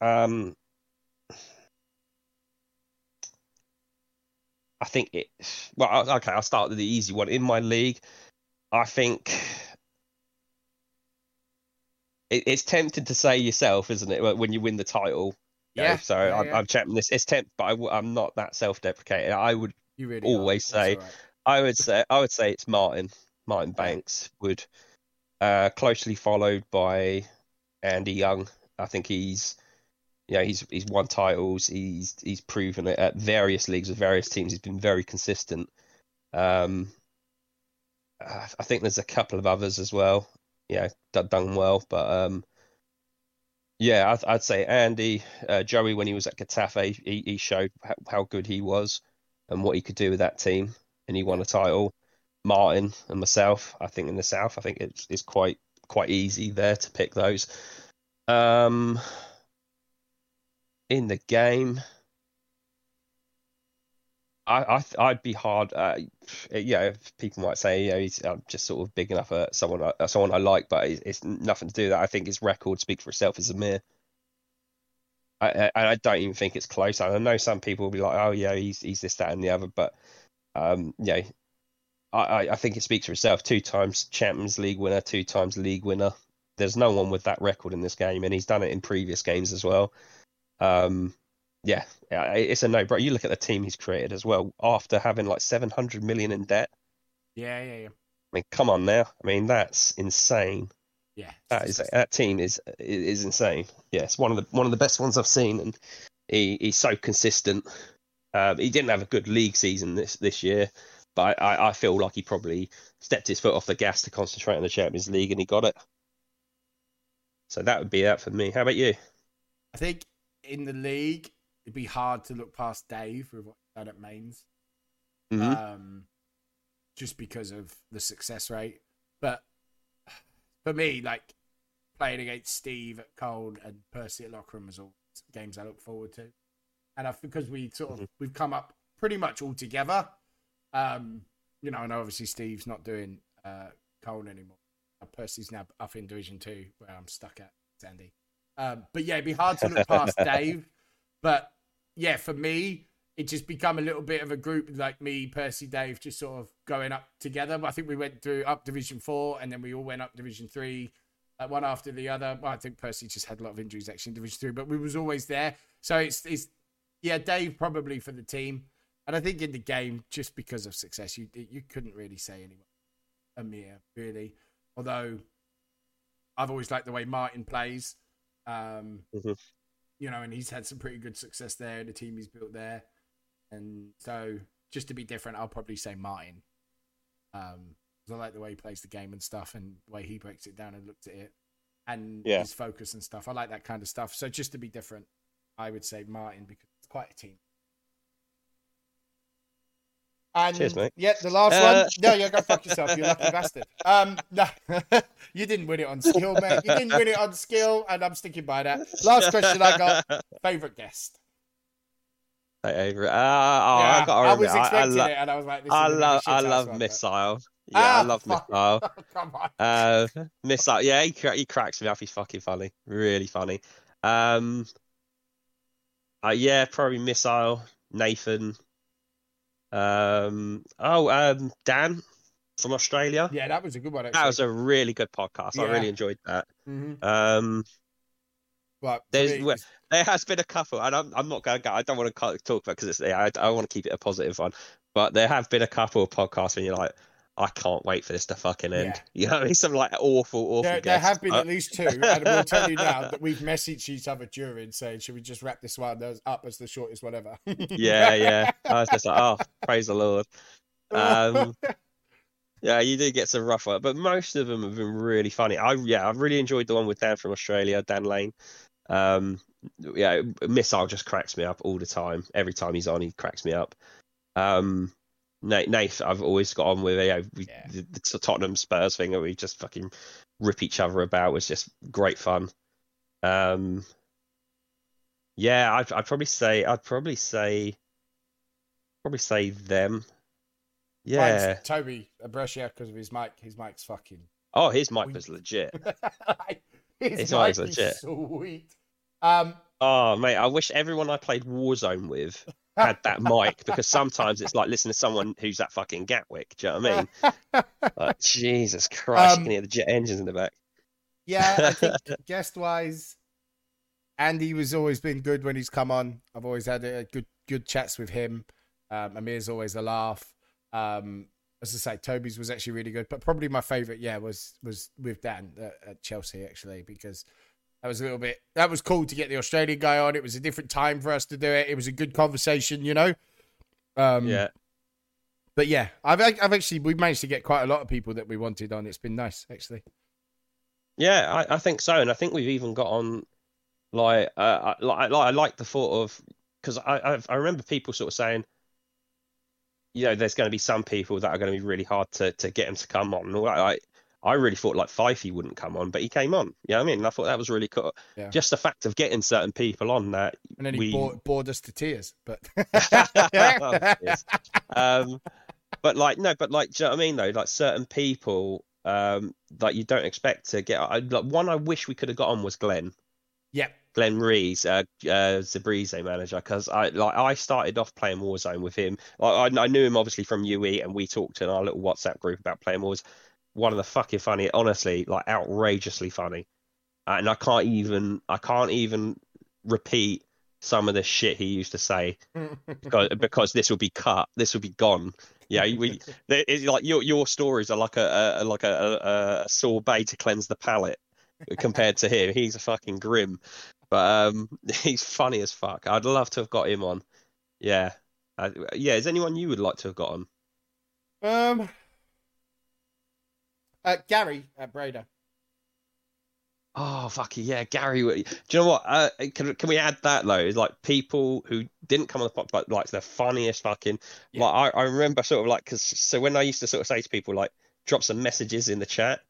Um, I think it. Well, okay, I'll start with the easy one. In my league, I think it, it's tempting to say yourself, isn't it, when you win the title? you know, Yeah, So yeah, I'm, yeah. I'm. This it's tempt, but I, am not that self-deprecating. I would, You really Always are. Say- right. I would say, I would say it's Martin. Martin Banks would, uh, closely followed by Andy Young. I think he's, you know, he's he's won titles. He's he's proven it at various leagues with various teams. He's been very consistent. Um, uh, I think there's a couple of others as well. Yeah, done, done well, but um, yeah, I'd, I'd say Andy, uh, Joey when he was at Getafe, he, he showed how, how good he was and what he could do with that team, and he won a title. Martin and myself, I think in the south, I think it's it's quite quite easy there to pick those. Um, in the game, I, I I'd be hard. Uh, yeah, people might say, yeah, he's uh, just sort of big enough for someone I, someone I like, but it's, it's nothing to do that. I think his record speaks for itself as Amir. I, I don't even think it's close. I know some people will be like, oh yeah, he's he's this, that, and the other, but um, yeah, I I think it speaks for itself. Two times Champions League winner, two times league winner. There's no one with that record in this game, and he's done it in previous games as well. Um, yeah, it's a no-brainer. You look at the team he's created as well. After having like 700 million in debt, Yeah, yeah, yeah. I mean, come on now. I mean, that's insane. Yeah. That is that team is is insane. Yeah, it's one of the one of the best ones I've seen, and he, he's so consistent. Um, he didn't have a good league season this this year, but I, I, feel like he probably stepped his foot off the gas to concentrate on the Champions League, and he got it. So that would be that for me. How about you? I think in the league, it'd be hard to look past Dave with what he's done at Mainz, Mhm. um, just because of the success rate. But for me, like playing against Steve at Cold and Percy at Lockram was all games I look forward to. And I, because we sort of Mhm. we've come up pretty much all together. Um, you know, and obviously Steve's not doing uh, anymore. Uh, Percy's now up in Division Two, where I'm stuck at Sandy. Um, but yeah, it'd be hard to look past Dave. But yeah, for me, it just become a little bit of a group like me, Percy, Dave, just sort of going up together. But I think we went through up Division Four, and then we all went up Division Three, uh, one after the other. Well, I think Percy just had a lot of injuries actually in Division Three, but we was always there. So it's it's yeah, Dave probably for the team, and I think in the game just because of success, you you couldn't really say anyone. Amir really, although I've always liked the way Martin plays. Um, Mhm. You know, and he's had some pretty good success there. The team he's built there, and so just to be different, I'll probably say Martin. Um, I like the way he plays the game and stuff, and the way he breaks it down and looks at it, and Yeah. his focus and stuff. I like that kind of stuff. So just to be different, I would say Martin because it's quite a team. And Cheers, mate. yeah, the last Uh, one. No, you go fuck yourself, you lucky bastard. Um, no, you didn't win it on skill, mate. You didn't win it on skill, and I'm sticking by that. Last question I got: favorite guest. Avery. Uh, oh, I Yeah, got I was I, I, expecting lo- it, and I was like, this I love, I love one, but- Missile. Yeah, I Ah, love fuck. Missile. Come on. Uh, Missile. Yeah, he, cra- he cracks me up. He's fucking funny. Really funny. Um, uh, yeah, probably Missile, Nathan. Um, oh, um, Dan from Australia. Yeah, that was a good one. Actually. That was a really good podcast. I really enjoyed that. Mhm. Um, But There's- me, there has been a couple, and I'm, I'm not going to go. I don't want to talk about because it's. I, I want to keep it a positive one, but there have been a couple of podcasts when you're like, I can't wait for this to fucking end. Yeah. You know, what I mean? some like awful, awful. there, there have been Uh, at least two, and we'll tell you now that we've messaged each other during saying, "Should we just wrap this one up as the shortest one ever?" yeah, yeah. I was just like, oh, praise the Lord. Um, yeah, you do get some rough one, but most of them have been really funny. I yeah, I've really enjoyed the one with Dan from Australia, Dan Lane. Um, yeah, Missile just cracks me up all the time. Every time he's on, he cracks me up. Um, Nate, I've always got on with. You know, we, Yeah. the, the Tottenham Spurs thing that we just fucking rip each other about was just great fun. Um, yeah, I'd, I'd probably say I'd probably say probably say them. Yeah. Mine's Toby Brescia because of his mic. His mic's fucking. Oh, his mic We- was legit. his His mic is legit. sweet. Um, Oh, mate, I wish everyone I played Warzone with had that mic because sometimes it's like listening to someone who's that fucking Gatwick. Do you know what I mean? Like, Jesus Christ, Um, you can hear the jet engines in the back. Yeah, I think guest wise, Andy was always been good when he's come on. I've always had a good good chats with him. Um, Amir's always a laugh. Um, as I say, Toby's was actually really good, but probably my favourite, yeah, was was with Dan at, at Chelsea actually because that was a little bit that was cool to get the Australian guy on. It was a different time for us to do it. It was a good conversation, you know. Um, Yeah. but yeah, I've I've actually we managed to get quite a lot of people that we wanted on. It's been nice actually. Yeah, I, I think so, and I think we've even got on like uh, I- like like I like the thought of because I I've, I remember people sort of saying, you know, there's going to be some people that are going to be really hard to to get them to come on. And all that. I really thought like Fifey wouldn't come on, but he came on. You know what I mean? And I thought that was really cool. Yeah. Just the fact of getting certain people on that. And then he We- bored, bored us to tears. But Yes. um, but like no, but like, do you know what I mean though? Like certain people, um, like you don't expect to get. I, like one I wish we could have got on was Glenn. Yep. Glenn Rees, uh, uh, manager, because I like I started off playing Warzone with him. Like, I, I knew him obviously from UE, and we talked in our little WhatsApp group about playing Wars. One of the fucking funny, honestly, like outrageously funny, and I can't even I can't even repeat some of the shit he used to say because because this will be cut, this will be gone. Yeah, we it's like your your stories are like a, a like a, a, a sorbet to cleanse the palate compared to him. He's a fucking grim, but um, he's funny as fuck. I'd love to have got him on. Yeah, uh, yeah. Is anyone you would like to have got on? Um, uh, Gary at Breda. Oh fuck yeah, Gary. Do you know what? Uh, can can we add that though? It's like people who didn't come on the pod, but like the funniest fucking. Yeah. Like I, I remember sort of like because so when I used to sort of say to people like drop some messages in the chat,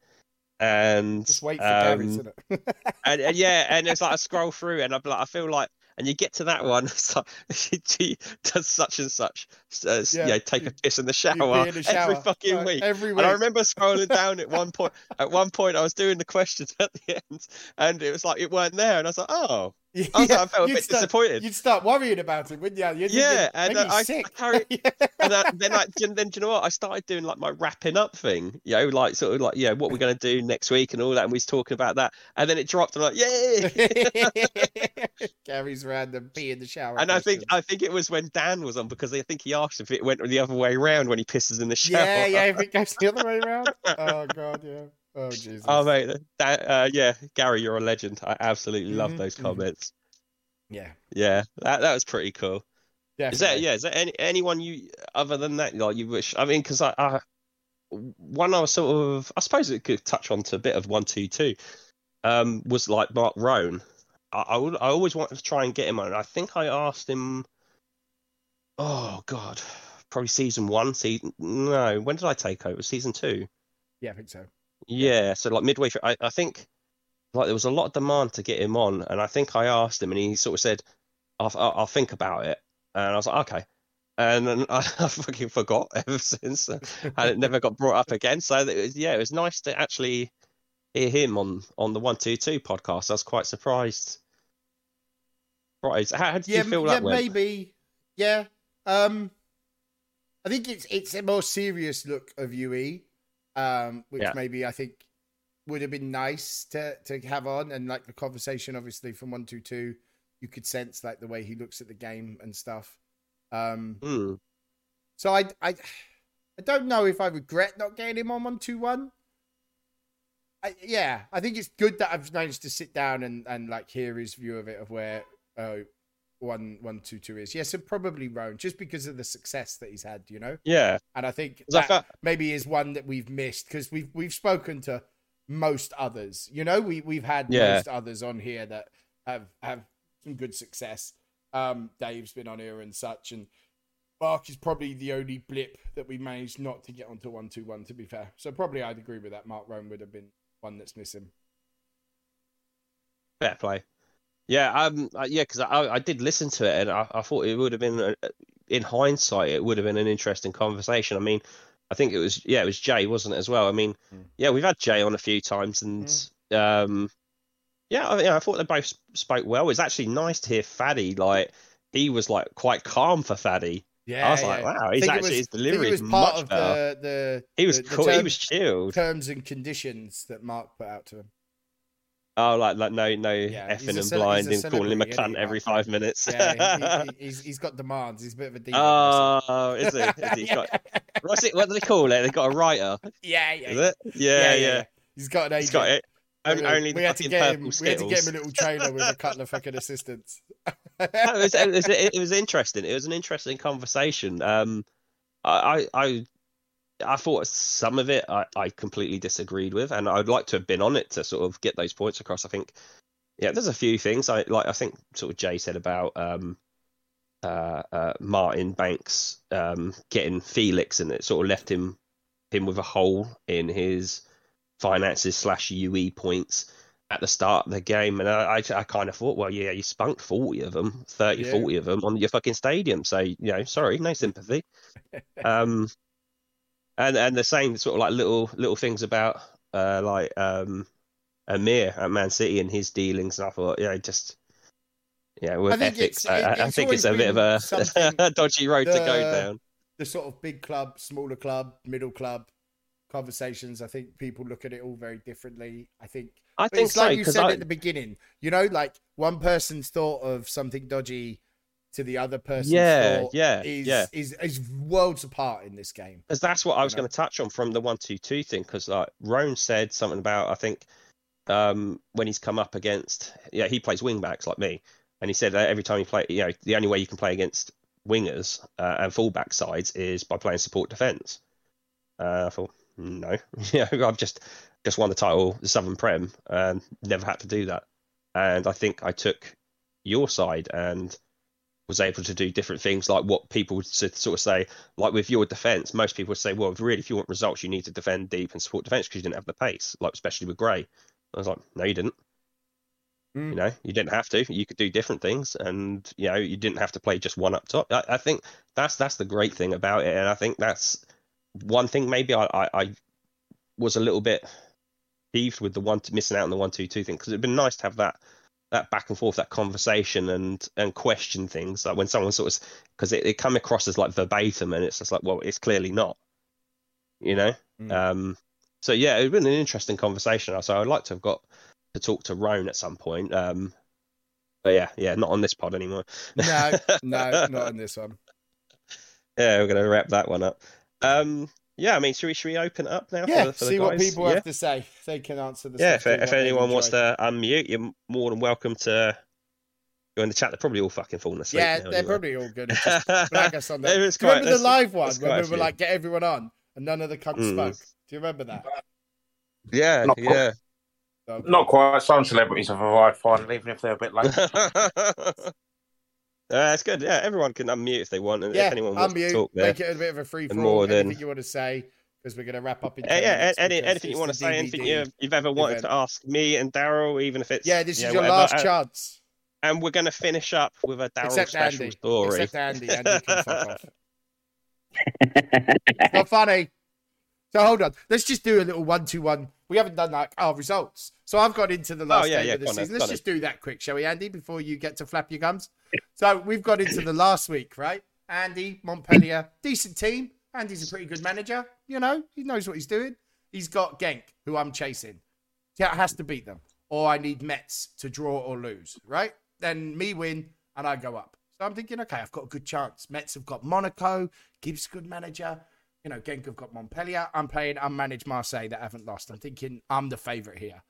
and Just wait for um, Gary's, and, and yeah, and it's like I scroll through and I'm like I feel like. And you get to that one, it's like she does such and such, uh, Yeah, yeah, take you- a piss in the shower, in the shower. every fucking week. Every week. And I remember scrolling down at one point. At one point, I was doing the questions at the end, and it was like it weren't there, and I was like, "Oh!" Yeah, I, I felt a bit start, disappointed. You'd start worrying about it, wouldn't you? You'd Yeah, thinking, and, uh, I- I Yeah. And I, then, I, then, do you know what? I started doing like my wrapping up thing, you know, like sort of like, yeah, what we're gonna do next week and all that, and we was talking about that, and then it dropped, and I'm like, "Yay!" Gary's random pee in the shower. and I think. I think it was when Dan was on because I think he asked if it went the other way around when he pisses in the shower. yeah, yeah, if it goes the other way around. Oh god, yeah. Oh Jesus. Oh mate, that, uh, yeah, Gary, you're a legend. I absolutely love Mhm, those mhm. comments. Yeah. Yeah, that that was pretty cool. Is that yeah? Is there any anyone you other than that like you wish? I mean, because I, I one I was sort of I suppose it could touch on to a bit of one two two. Um, was like Mark Roan. I I, would, I always wanted to try and get him on. I think I asked him. Oh God, probably season one. Season no, when did I take over? Season two. Yeah, I think so. Yeah, so like midway through, I, I think like there was a lot of demand to get him on, and I think I asked him, and he sort of said, "I'll, I'll, I'll think about it," and I was like, "Okay," and then I, I fucking forgot ever since, and it never got brought up again. So it was, yeah, it was nice to actually hear him on on the one two two podcast. I was quite surprised. Right, how, how did yeah, you feel yeah, that went? maybe. Yeah. Um, I think it's it's a more serious look of UE, um, which Yeah. maybe I think would have been nice to to have on, and like the conversation, obviously from one two two, you could sense like the way he looks at the game and stuff. Um, Hmm. so I I I don't know if I regret not getting him on one two one. I, yeah, I think it's good that I've managed to sit down and, and like hear his view of it of where uh, one one two two is. Yes, and probably Roan, just because of the success that he's had, you know. Yeah, And I think I that felt, maybe is one that we've missed because we've we've spoken to most others. You know, we we've had Yeah. most others on here that have have some good success. Um, Dave's been on here and such, and Mark is probably the only blip that we managed not to get onto one two one. To be fair, so probably I'd agree with that. Mark Roan would have been one that's missing. Fair play. Yeah, um, uh, yeah, because I, I did listen to it, and I, I thought it would have been, uh, in hindsight, it would have been an interesting conversation. I mean, I think it was, yeah, it was Jay, wasn't it, as well? I mean, Mm. yeah, we've had Jay on a few times, and um, yeah, I, yeah, I thought they both spoke well. It was actually nice to hear Faddy, like he was like quite calm for Faddy. Yeah, I was like, wow, he's actually was- his delivery was is part much of better. the the He was the, cool. He was chilled. terms and conditions that Mark put out to him. Oh, like like no no Yeah, effing and cele- blind and calling him a cunt every five minutes. Yeah, he, he, he's, he's got demands. He's a bit of a diva. Oh, is he? Is he? He's got, what's it? What do they call it? They've got a writer. yeah, yeah, Is yeah. it? Yeah, yeah. He's got an agent. He's got it. Only, only we had to get purple him. We had to get him a little trailer with a couple of fucking assistants. No, it, was, it, was, it was interesting. It was an interesting conversation. Um, I, I, I, thought some of it I, I completely disagreed with, and I'd like to have been on it to sort of get those points across. I think, yeah, there's a few things I like. I think sort of Jay said about um, uh, uh, Martin Banks um, getting Felix, and it sort of left him him with a hole in his finances slash UE points at the start of the game. And I, I, I kind of thought, well, yeah, you spunked 40 of them, 30, Yeah. 40 of them on your fucking stadium. So, you know, sorry, no sympathy. um, and and the same sort of like little little things about uh, like um, Amir at Man City and his dealings. And I thought, yeah, just. Yeah, with I think ethics, it's- I, it- I it's think it's a bit of a dodgy road to go down. the sort of big club, smaller club, middle club conversations. I think people look at it all very differently. I think I think it's so like you said I, at the beginning. You know, like one person's thought of something dodgy to the other person's Yeah, yeah, is, yeah. is is worlds apart in this game. Because that's what I was You know? going to touch on from the one two two thing. Because like Roan said something about I think um, when he's come up against yeah he plays wing backs like me, and he said that every time you play you know the only way you can play against wingers uh, and fullback sides is by playing support defense. Uh, I thought, no, you know, I've just just won the title, the Southern Prem, and never had to do that. And I think I took your side and was able to do different things, like what people would sort of say, like with your defense. Most people would say, well, really, if you want results, you need to defend deep and support defense because you didn't have the pace, like especially with Gray. I was like, no, you didn't. Mm. You know, you didn't have to. You could do different things, and you know, you didn't have to play just one up top. I, I think that's that's the great thing about it, and I think that's one thing. Maybe I I, I was a little bit peeved with the one missing out on the one two two thing because it'd been nice to have that that back and forth, that conversation, and and question things like when someone sort of because it, it come across as like verbatim, and it's just like, well, it's clearly not. You know. Mm. Um. So yeah, it's been an interesting conversation. So I'd like to have got to talk to Roan at some point. Um, but yeah, yeah, not on this pod anymore. No, no, not on this one. yeah, we're gonna wrap that one up. Um, yeah, I mean, should we should we open it up now? Yeah, for, for the see what people yeah. have to say. They can answer the Yeah, if, if anyone wants to unmute, you're more than welcome to go in the chat. They're probably all fucking falling asleep. Yeah, now they're anyway. probably all good. It's just flag us on There that. is quite- remember the live one there's when we were like, get everyone on, and none of the cunts Mm. spoke? Do you remember that? Yeah, Not yeah. So- Not quite. Some celebrities have arrived finally, even if they're a bit late. Uh, it's good. Yeah, everyone can unmute if they want, and Yeah, if anyone wants unmute, to talk there. make it a bit of a free for more all. than- Anything you want to say, because we're going to wrap up in. Uh, yeah, any, because anything you want to the say, anything you've, you've ever wanted event. to ask me and Daryl, even if it's Yeah, this is know, your whatever. last and, chance. and we're going to finish up with a Daryl special Andy. story. Except Andy. Andy can fuck off. It's not funny. So hold on. Let's just do a little one-two-one. We haven't done like our results. So I've got into the oh, last Oh, yeah, game yeah, of the go on season. Let's on just do that quick, shall we, Andy? Before you get to flap your gums. So we've got into the last week, right? Andy Montpellier, decent team. Andy's a pretty good manager. You know, he knows what he's doing. He's got Genk, who I'm chasing. Yeah, has to beat them, or I need Metz to draw or lose, right? Then me win and I go up. So I'm thinking, okay, I've got a good chance. Metz have got Monaco, Gibbs good manager. You know, Genk have got Montpellier. I'm playing unmanaged Marseille that haven't lost. I'm thinking I'm the favourite here.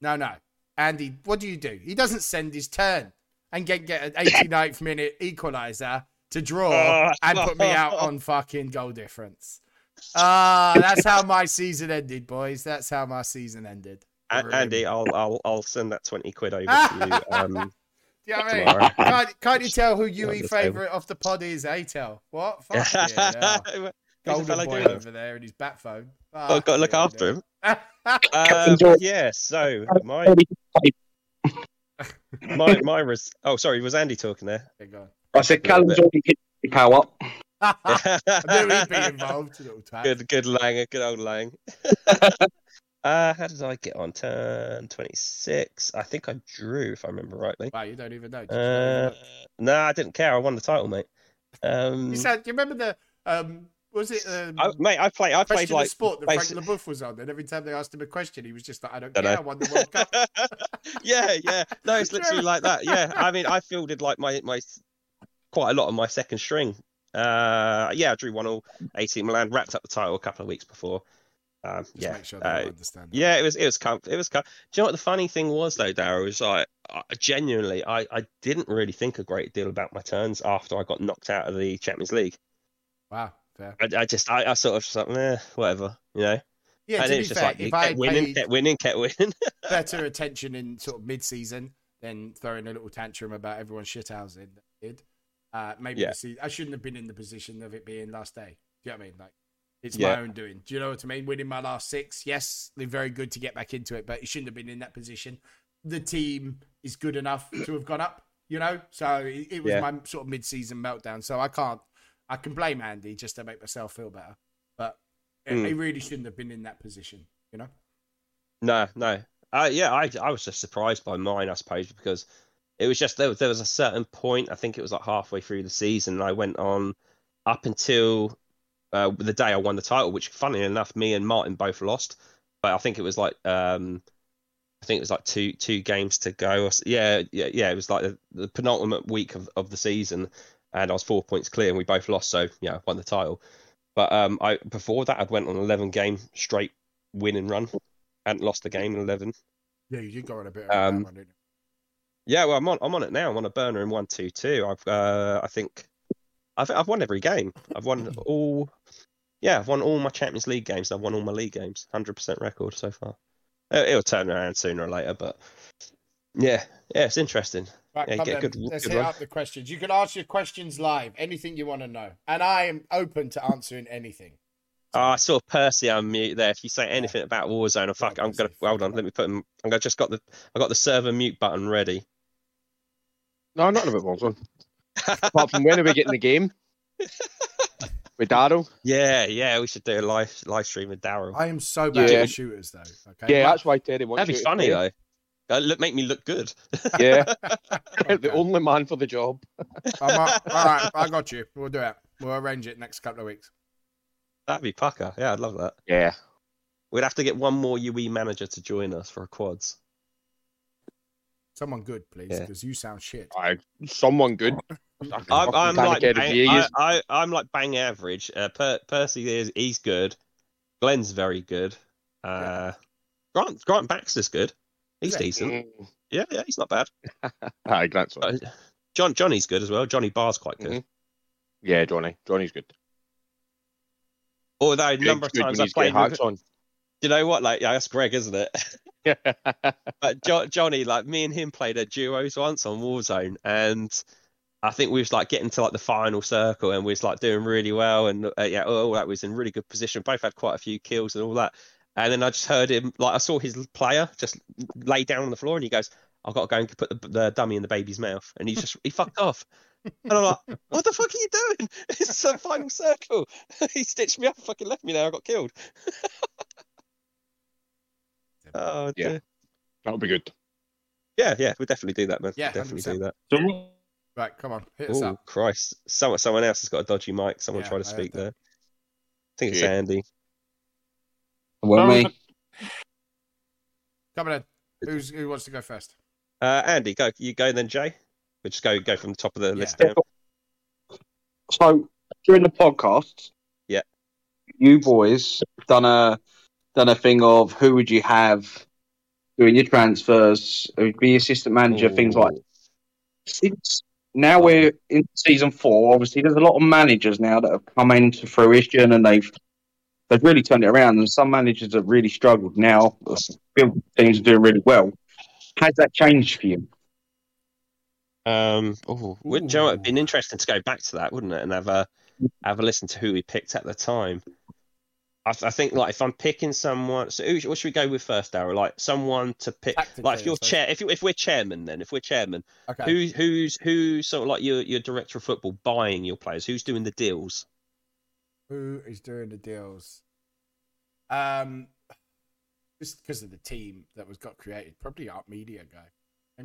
No, no. Andy, what do you do? He doesn't send his turn and get get an 89th minute equaliser to draw Oh. and put me out on fucking goal difference. Ah, that's how my season ended, boys. That's how my season ended. A- Andy, I'll, I'll I'll send that twenty quid over to you. Um, Do you know I mean? tomorrow. Can't, can't you tell who Yeah, UE favourite of the pod is? A tell. What? Fuck yeah. Who's the Golden fellow boy over there in his bat phone. I've got to look after him. him. Uh, yeah. So my my my res- Oh, sorry. Was Andy talking there? I said, Callum's already hit power up. I knew he'd be involved, little twat. good, good Lang, good old Lang. uh, how did I get on? Turn twenty six. I think I drew, if I remember rightly. Wow, you don't even know. Uh, not even no, I didn't care. I won the title, mate. Um, you said, do you remember the um was it um, I, mate, I played. I played like sport that Frank Leboeuf was on, and every time they asked him a question, he was just like, "I don't Dunno. care, I won the World Cup." yeah, yeah. No, it's literally like that. Yeah, I mean, I fielded like my my quite a lot of my second string. Uh, yeah, I drew one all AC Milan, wrapped up the title a couple of weeks before. Um, Just yeah, make sure they uh, understand. yeah, it was it was com- it was. Com- Do you know what the funny thing was though, Darryl? Was like I, genuinely, I I didn't really think a great deal about my turns after I got knocked out of the Champions League. Wow, fair. I, I just I, I sort of just like, eh, whatever, you know. Yeah, and to be just fair, like you if I kept winning, kept winning, kept winning. better attention in sort of mid-season than throwing a little tantrum about everyone's shithousing did. Uh, maybe Yeah. I shouldn't have been in the position of it being last day. Do you know what I mean? Like, it's Yeah. my own doing. Do you know what I mean? Winning my last six, yes, they're very good to get back into it, but it shouldn't have been in that position. The team is good enough to have gone up, you know. So it, it was Yeah. my sort of mid-season meltdown. So I can't, I can blame Andy just to make myself feel better, but Mm. it really shouldn't have been in that position, you know. No, no. Uh, yeah, I I was just surprised by mine, I suppose, because it was just there was, there was a certain point. I think it was like halfway through the season. And I went on up until uh, the day I won the title, which, funny enough, me and Martin both lost. But I think it was like um, I think it was like two two games to go. Yeah, yeah, yeah. It was like the, the penultimate week of, of the season, and I was four points clear, and we both lost. So yeah, I won the title. But um, I before that, I'd went on an eleven game straight win and run. Hadn't lost the game in eleven. Yeah, you did go on a bit. Um, of one, didn't Yeah, well, I'm on. I'm on it now. I'm on a burner in one two two. I've. Uh, I think. I think I've won every game. I've won all. Yeah, I've won all my Champions League games. I've won all my league games. Hundred percent record so far. It'll turn around sooner or later, but yeah, yeah, it's interesting. Right, Yeah, come get good- Let's good hit run. up the questions. You can ask your questions live. Anything you want to know, and I am open to answering anything. Oh, I saw Percy unmute there. If you say anything about Warzone, oh, or fuck, Yeah, I'm gonna hold on. Let me put him. I'm gonna just got the. I got the server mute button ready. No, I'm not about Warzone. Apart from when are we getting the game? With Daryl? Yeah, yeah, we should do a live live stream with Daryl. I am so bad Yeah. at shooters, though. Okay. Yeah, My- that's why Terry wants That'd be you funny though. Uh, look, make me look good. Yeah, Okay. the only man for the job. I'm up- all right, I got you. We'll do it. We'll arrange it next couple of weeks. That'd be pucker. Yeah, I'd love that. Yeah. We'd have to get one more UE manager to join us for a quads. Someone good, please, Yeah. because you sound shit. Aye, someone good. I'm, I'm like bang, a view. I, I, am like bang average. Uh, per, Percy is he's good. Glenn's very good. Uh, Grant Grant Baxter's good. He's Yeah. decent. Mm. Yeah, yeah, he's not bad. Aye, Grant's Uh, John Johnny's good as well. Johnny Barr's quite good. Mhm. Yeah, Johnny. Johnny's good. Although a number of times when I he's played got with, hacks on. you know what? Like, yeah, that's Greg, isn't it? Yeah. But jo- Johnny, like me and him played at duos once on Warzone, and I think we was like getting to like the final circle, and we was like doing really well, and uh, yeah, all that was in really good position. Both had quite a few kills and all that, and then I just heard him like I saw his player just lay down on the floor, and he goes, "I've got to go and put the, the dummy in the baby's mouth," and he just he fucked off. And I'm like, what the fuck are you doing? It's the final circle. he stitched me up, and fucking left me there. I got killed. Oh Yeah. dear. that would be good. Yeah, yeah, we'll definitely do that, man. Yeah, We'll definitely 100%. do that. So, Right, come on, hit us Oh up. Christ! Someone, someone else has got a dodgy mic. Someone Yeah, trying to I speak there. I think it's Yeah. Andy. Well, me. Come on, in. Who's who wants to go first? Uh, Andy, go. You go then, Jay. We just go go from the top of the Yeah. list down. So during the podcast, Yeah. you boys done a done a thing of who would you have doing your transfers, who would be assistant manager, things like. Since now we're in season four, obviously there's a lot of managers now that have come into fruition and they've they've really turned it around. And some managers have really struggled. Now, build teams are doing really well. Has that changed for you? Um, oh, would you know, it'd been interesting to go back to that, wouldn't it, and have a have a listen to who we picked at the time. I, I think like if I'm picking someone, so who, what should we go with first, Darryl? Like someone to pick. Tactically, Like if I you're suppose. chair, if you if we're chairman, then if we're chairman, Okay. who's who's who's sort of like your your director of football buying your players? Who's doing the deals? Who is doing the deals? Um, just because of the team that was got created, probably Art Media guy.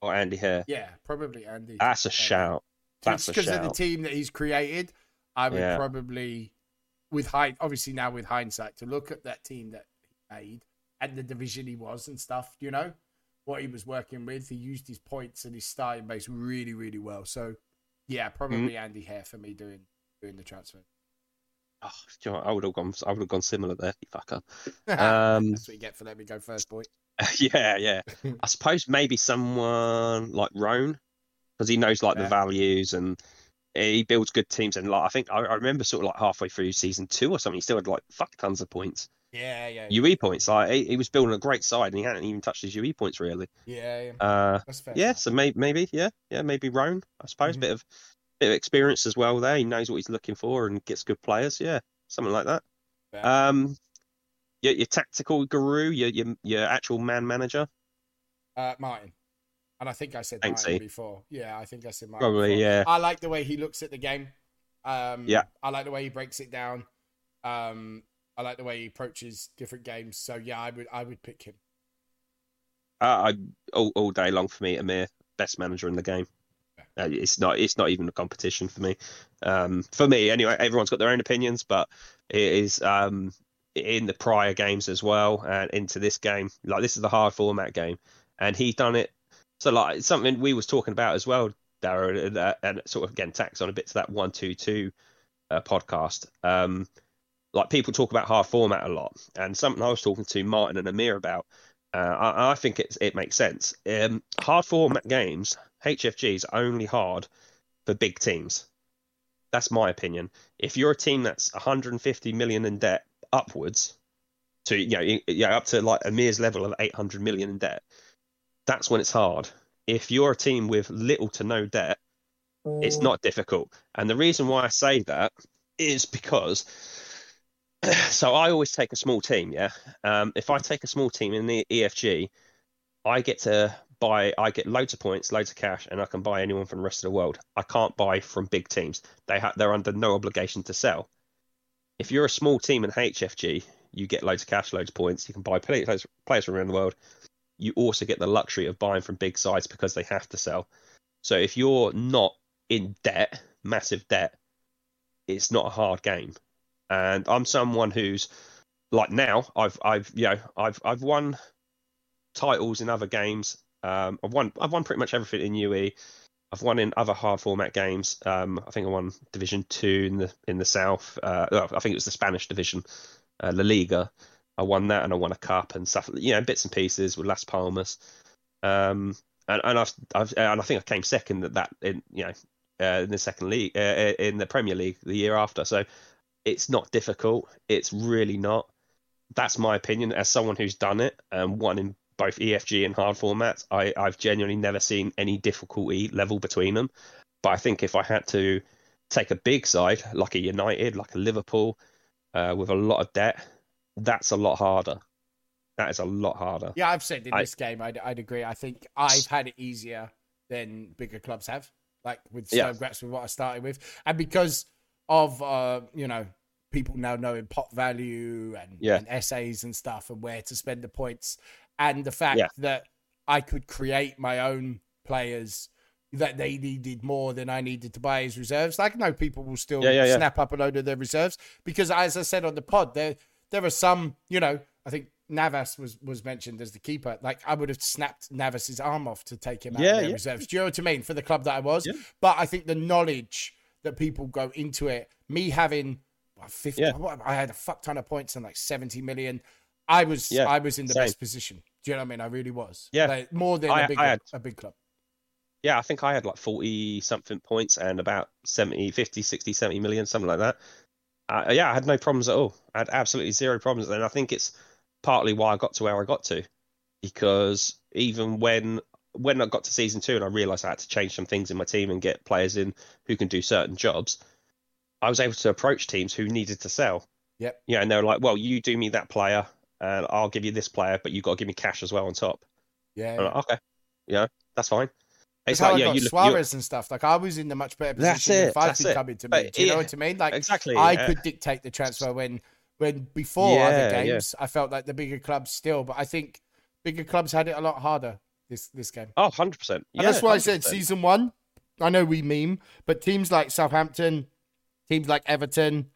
Or Andy Hare? Yeah, probably Andy. That's a shout. That's a because of the team that he's created, I would Yeah. probably, with hind, obviously now with hindsight, to look at that team that he made and the division he was and stuff. You know what he was working with. He used his points and his starting base really, really well. So, yeah, probably Mm. Andy Hare for me doing doing the transfer. Oh, you know? I would have gone. I would have gone similar there. You fucker. Um, That's what you get for letting me go first, boy. yeah, yeah. I suppose maybe someone like Roan, because he knows like Yeah. the values and he builds good teams. And like I think I, I remember sort of like halfway through season two or something, he still had like fuck tons of points, Yeah, yeah, UE points. Like he, he was building a great side, and he hadn't even touched his UE points really. yeah, yeah. Uh, That's fair. yeah, so maybe, maybe, yeah, yeah, maybe Roan. I suppose Mhm. bit of bit of experience as well there. He knows what he's looking for and gets good players. Yeah, something like that. Fair. Um, your, your tactical guru, your, your your actual man manager. Uh, Martin. And I think I said Thanks, Martin before. Yeah, I think I said Martin. Probably, before. yeah. I like the way he looks at the game. Um, Yeah. I like the way he breaks it down. Um, I like the way he approaches different games. So yeah, I would I would pick him. Uh, I all, all day long for me, Amir, best manager in the game. Uh, it's not it's not even a competition for me. Um, for me anyway. Everyone's got their own opinions, but it is um, in the prior games as well, and into this game. Like this is the hard format game, and he done it. So like something we was talking about as well, Darren, and, uh, and sort of again tacks on a bit to that one two two uh, podcast. Um, like people talk about hard format a lot, and something I was talking to Martin and Amir about. Uh, I, I think it's, it makes sense. Um, hard format games, HFG is only hard for big teams. That's my opinion. If you're a team that's 150 million in debt upwards to you know i- yeah up to like a Amir's level of 800 million in debt, that's when it's hard. If you're a team with little to no debt, it's not difficult. And the reason why I say that is because so I always take a small team, yeah. Um, if I take a small team in the EFG, I get to buy I get loads of points, loads of cash, and I can buy anyone from the rest of the world. I can't buy from big teams. They ha- they're under no obligation to sell. If you're a small team in HFG, you get loads of cash, loads of points. You can buy players players from around the world. You also get the luxury of buying from big sides because they have to sell. So if you're not in debt, massive debt, it's not a hard game. And I'm someone who's like now I've I've you know I've I've won titles in other games. Um, I've won I've won pretty much everything in UE. I've won in other hard format games. Um, I think I won Division Two in the in the South. Uh, I think it was the Spanish division, uh, La Liga. I won that and I won a cup and stuff. You know, bits and pieces with Las Palmas. Um, and, and I've, I've and I think I came second at that in you know uh, in the second league uh, in the Premier League the year after. So it's not difficult. It's really not. That's my opinion as someone who's done it and won in both EFG and hard formats. I, I've genuinely never seen any difficulty level between them. But I think if I had to take a big side like a United, like a Liverpool, uh, with a lot of debt, that's a lot harder. That is a lot harder. Yeah, I've said in I- this game, I'd, I'd agree. I think I've had it easier than bigger clubs have, like with Yeah. Snowgrass with what I started with, and because of uh, you know people now knowing pot value and, Yeah. and essays and stuff and where to spend the points, and the fact Yeah. that I could create my own players that they needed more than I needed to buy as reserves. Like, no, people will still Yeah, yeah, snap up a load of their reserves because, as I said on the pod, there there are some, you know, I think Navas was was mentioned as the keeper. Like, I would have snapped Navas's arm off to take him out of their reserves. Do you know what I mean? For the club that I was, but I think the knowledge that people go into it, me having 50, Yeah. I had a fuck ton of points and like 70 million. I was Yeah, I was in the same. best position. Do you know what I mean? I really was. Yeah. Like, more than I- a big had- a big club. yeah, I think I had like 40 something points and about 70, 50, 60, 70 million, something like that. Uh, yeah, I had no problems at all. I had absolutely zero problems. And I think it's partly why I got to where I got to. Because even when when I got to season two and I realized I had to change some things in my team and get players in who can do certain jobs, I was able to approach teams who needed to sell. Yep. Yeah, and they were like, well, you do me that player and I'll give you this player, but you've got to give me cash as well on top. Yeah. Like, okay, yeah, that's fine. It's how like, I yeah, got you look, you, Suarez and stuff. Like I was in a much better That's position it, that's Fife it. coming to me. Do you know what I mean? Like exactly. I uh, could dictate the transfer when when before Yeah, other yeah. games I felt like the bigger clubs still, but I think bigger clubs had it a lot harder this this game. Oh, 100%. And Yeah, that's why I said season one. I know we meme, but teams like Southampton, teams like Everton,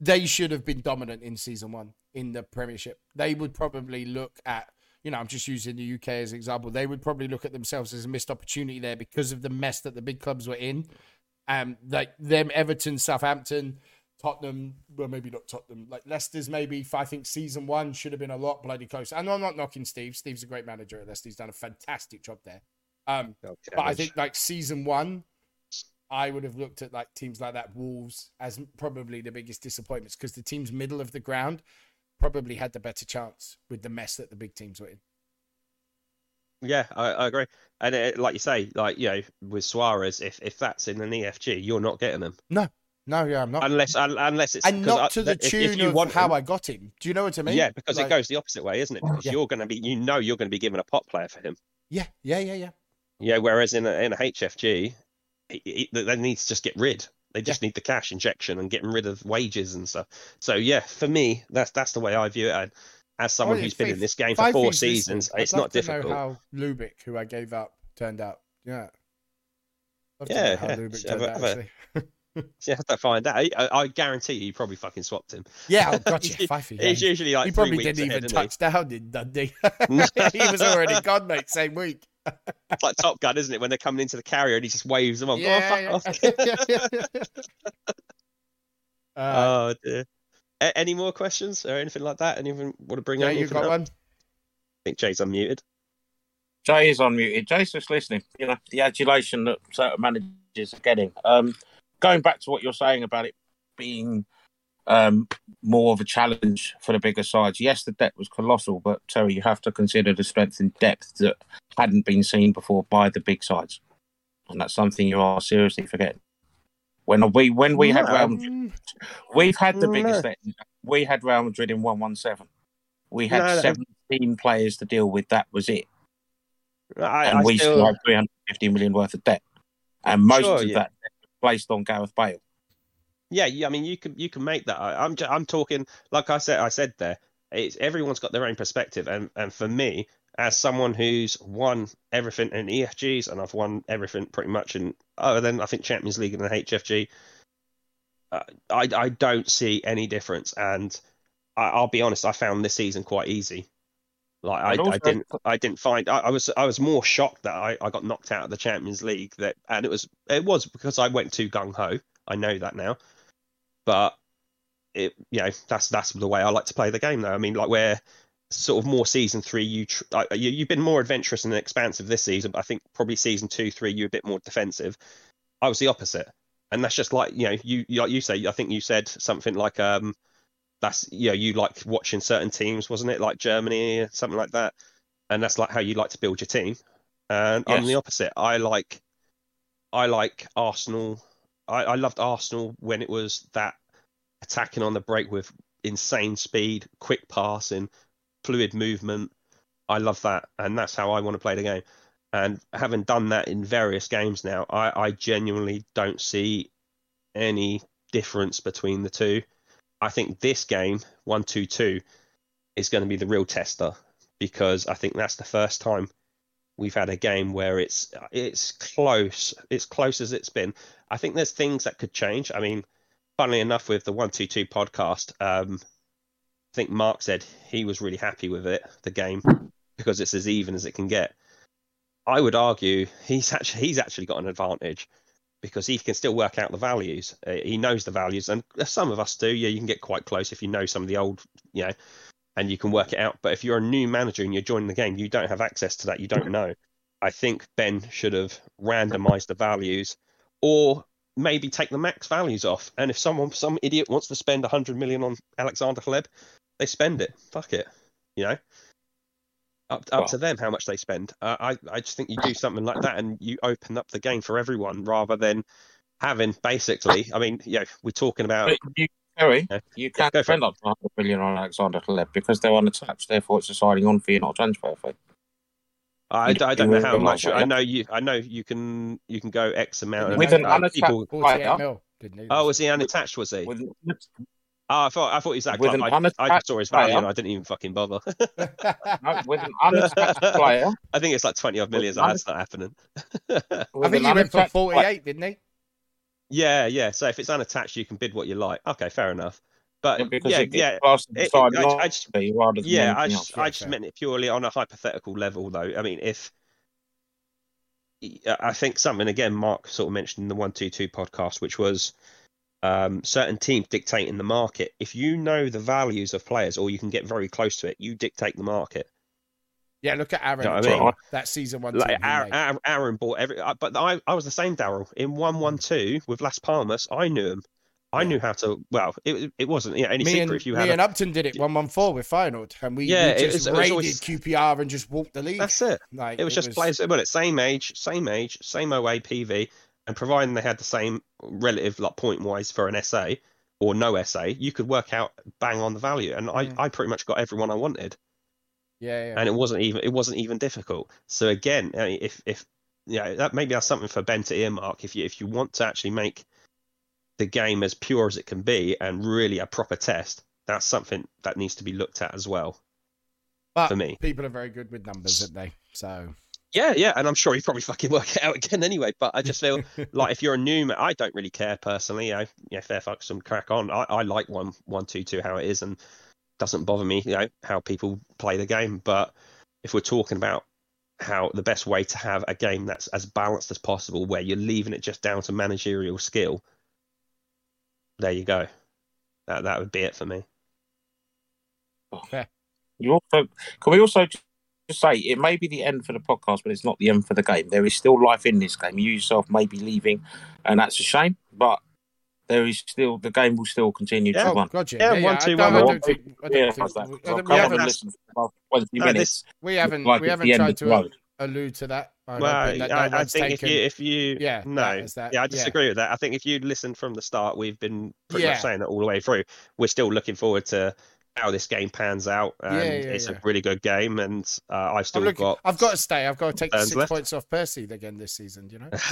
they should have been dominant in season one in the Premiership. They would probably look at, you know, I'm just using the UK as an example. They would probably look at themselves as a missed opportunity there because of the mess that the big clubs were in. Um, like them, Everton, Southampton, Tottenham, well, maybe not Tottenham, like Leicester's maybe. I think season one should have been a lot bloody close. And I'm not knocking Steve. Steve's a great manager at Leicester. He's done a fantastic job there. Um, Oh, but I think like season one, I would have looked at like teams like that, Wolves, as probably the biggest disappointments because the teams middle of the ground probably had the better chance with the mess that the big teams were in. Yeah, I, I agree. And it, like you say, like you know, with Suarez, if if that's in an EFG, you're not getting them No, no, yeah, I'm not. unless un, unless it's and not I- to the if- if you of want how him- I got him. Do you know what I mean? yeah, because Like- it goes the opposite way, isn't it? Oh, because Yeah. you're going to be, you know, you're going to be given a pot player for him. Yeah, yeah, yeah, yeah. Yeah, whereas in a, in a HFG, he, he, they need to just get rid. They just need the cash injection and getting rid of wages and stuff. So yeah, for me, that's that's the way I view it. And as someone who's been in this game for four seasons, it's not difficult. Know how Lubick, who I gave up, turned out. Yeah. Yeah, know how yeah. Lubick turned out, have. So you have to find out. I, I guarantee you, you probably fucking swapped him. Yeah, oh, gotcha. Fifey. It's usually like he probably didn't even ahead, isn't he? touch down in Dundee. he was already gone, mate, same week. It's like Top Gun, isn't it? When they're coming into the carrier and he just waves them on. Yeah, oh, fuck yeah. off. uh, oh dear. A- any more questions or anything like that? Anyone want to bring yeah, up? you anything got up? one? I think Jay's unmuted. Jay is unmuted. Jay's just listening. You know the adulation that certain managers are getting. Um, going back to what you're saying about it being um, more of a challenge for the bigger sides. Yes, the depth was colossal, but Terry, you have to consider the strength and depth that hadn't been seen before by the big sides, and that's something you are seriously forgetting. When we when we had Real Madrid, we've had the No. biggest. We had Real Madrid in one one seven. We had No, no. seventeen players to deal with. That was it, I, and I we still had three hundred fifty million worth of debt, and most Sure, of yeah. that placed on Gareth Bale. Yeah, I mean, you can you can make that. I, I'm ju- I'm talking like I said. I said there. It's everyone's got their own perspective, and and for me, as someone who's won everything in EFGs, and I've won everything pretty much in other than I think Champions League and the HFG, uh, I I don't see any difference. And I, I'll be honest, I found this season quite easy. Like I, And I didn't I didn't find I, I was I was more shocked that I, I got knocked out of the Champions League that and it was it was because I went too gung ho. I know that now but it you know that's that's the way I like to play the game though. I mean like where sort of more season three you, tr- I- you you've been more adventurous and expansive this season, but I think probably season two three you're a bit more defensive. I was the opposite, and that's just like you know you, you like you say I think you said something like um that's you know you like watching certain teams wasn't it like Germany or something like that, and that's like how you like to build your team. And I'm the opposite. I like I like Arsenal. I, I loved Arsenal when it was that attacking on the break with insane speed, quick passing, fluid movement. I love that, and that's how I want to play the game. And having done that in various games now, I, I genuinely don't see any difference between the two. I think this game, one two two, is going to be the real tester because I think that's the first time we've had a game where it's it's close, it's close as it's been. I think there's things that could change. I mean, funnily enough, with the one two two podcast, um, I think Mark said he was really happy with it, the game, because it's as even as it can get. I would argue he's actually he's actually got an advantage because he can still work out the values. Uh, he knows the values, and some of us do. Yeah, you can get quite close if you know some of the old, you know, and you can work it out. But if you're a new manager and you're joining the game, you don't have access to that. You don't know. I think Ben should have randomized the values, or maybe take the max values off. And if someone, some idiot wants to spend 100 million on Alexander Hleb, they spend it. Fuck it. You know, up up Well- to them how much they spend. Uh, I I just think you do something like that and you open up the game for everyone rather than having basically. I mean, you know, we're talking about. You, Terry, Yeah. you can't go for spend up to 100 million on Alexander Hleb because they're unattached. Therefore, it's a signing on fee, not a transfer fee. I, I don't know how much. I know you. I know you can. You can go X amount. of With an uh, unattached people. player, mil. Didn't he? Oh, was he unattached? Was he? with, Oh, I thought I thought he was that With club. an I, I just saw his value player. and I didn't even fucking bother. no, with an unattached player, I think it's like twenty odd million. So that's not happening. I think he went for unattached 48, didn't he? Yeah, yeah. So if it's unattached, you can bid what you like. Okay, fair enough. But yeah, yeah, it's classed as a it- I- I just- fee rather than yeah. I just, else. I just fair. meant it purely on a hypothetical level, though. I mean, if I think something again, Mark sort of mentioned in the one two two podcast, which was um, certain teams dictating the market. If you know the values of players, or you can get very close to it, you dictate the market. Yeah, look at Aaron. You know I mean? That season one. Like Aaron. Aaron, bought every, but I, I was the same, Daryl. In one one two with Las Palmas, I knew him. I knew how to. Well, it it wasn't yeah, any me secret and, if you me had. and A, Upton did it one one four with Feyenoord, and we, Yeah, we just was- it raided always- QPR and just walked the league. that's it. Like It was just players. Well, it's same age, same age, same OA PV, and providing they had the same relative like point wise for an SA or no SA, you could work out bang on the value. And I, Mm. I pretty much got everyone I wanted. Yeah, yeah. and it wasn't even it wasn't even difficult. So again, I mean, if if yeah, that maybe that's something for Ben to earmark. If you if you want to actually make the game as pure as it can be and really a proper test, that's something that needs to be looked at as well. but for me. people are very good with numbers, aren't they? So Yeah, yeah, and I'm sure he probably fucking work it out again anyway. But I just feel like if you're a new, I don't really care personally. You know, yeah, fair fuck some crack on. I, I like one one two two how it is, and doesn't bother me. You know how people play the game. But if we're talking about how the best way to have a game that's as balanced as possible, where you're leaving it just down to managerial skill, there you go. That that would be it for me. Oh. Okay. You also can we also just say it may be the end for the podcast, but it's not the end for the game. There is still life in this game. You yourself may be leaving, and that's a shame. But there is still the game will still continue Yeah. to Oh, run. gotcha. Yeah, Yeah, one, yeah, two, I one, I don't think, I don't Yeah, think, we, I've I don't- we come on and haven't, listened for about 20 No, minutes. this- we haven't, like we haven't tried to road. allude to that. I'm Well, hoping that no I, I think taken- if you if you Yeah, no that is that, yeah I yeah. disagree with that. I think if you listened from the start, we've been pretty Yeah. much saying that all the way through. We're still looking forward to how this game pans out, and yeah, yeah, it's yeah. a really good game. And uh, I've still looking, got I've got to stay. I've got to take six left. points off Percy again this season. You know,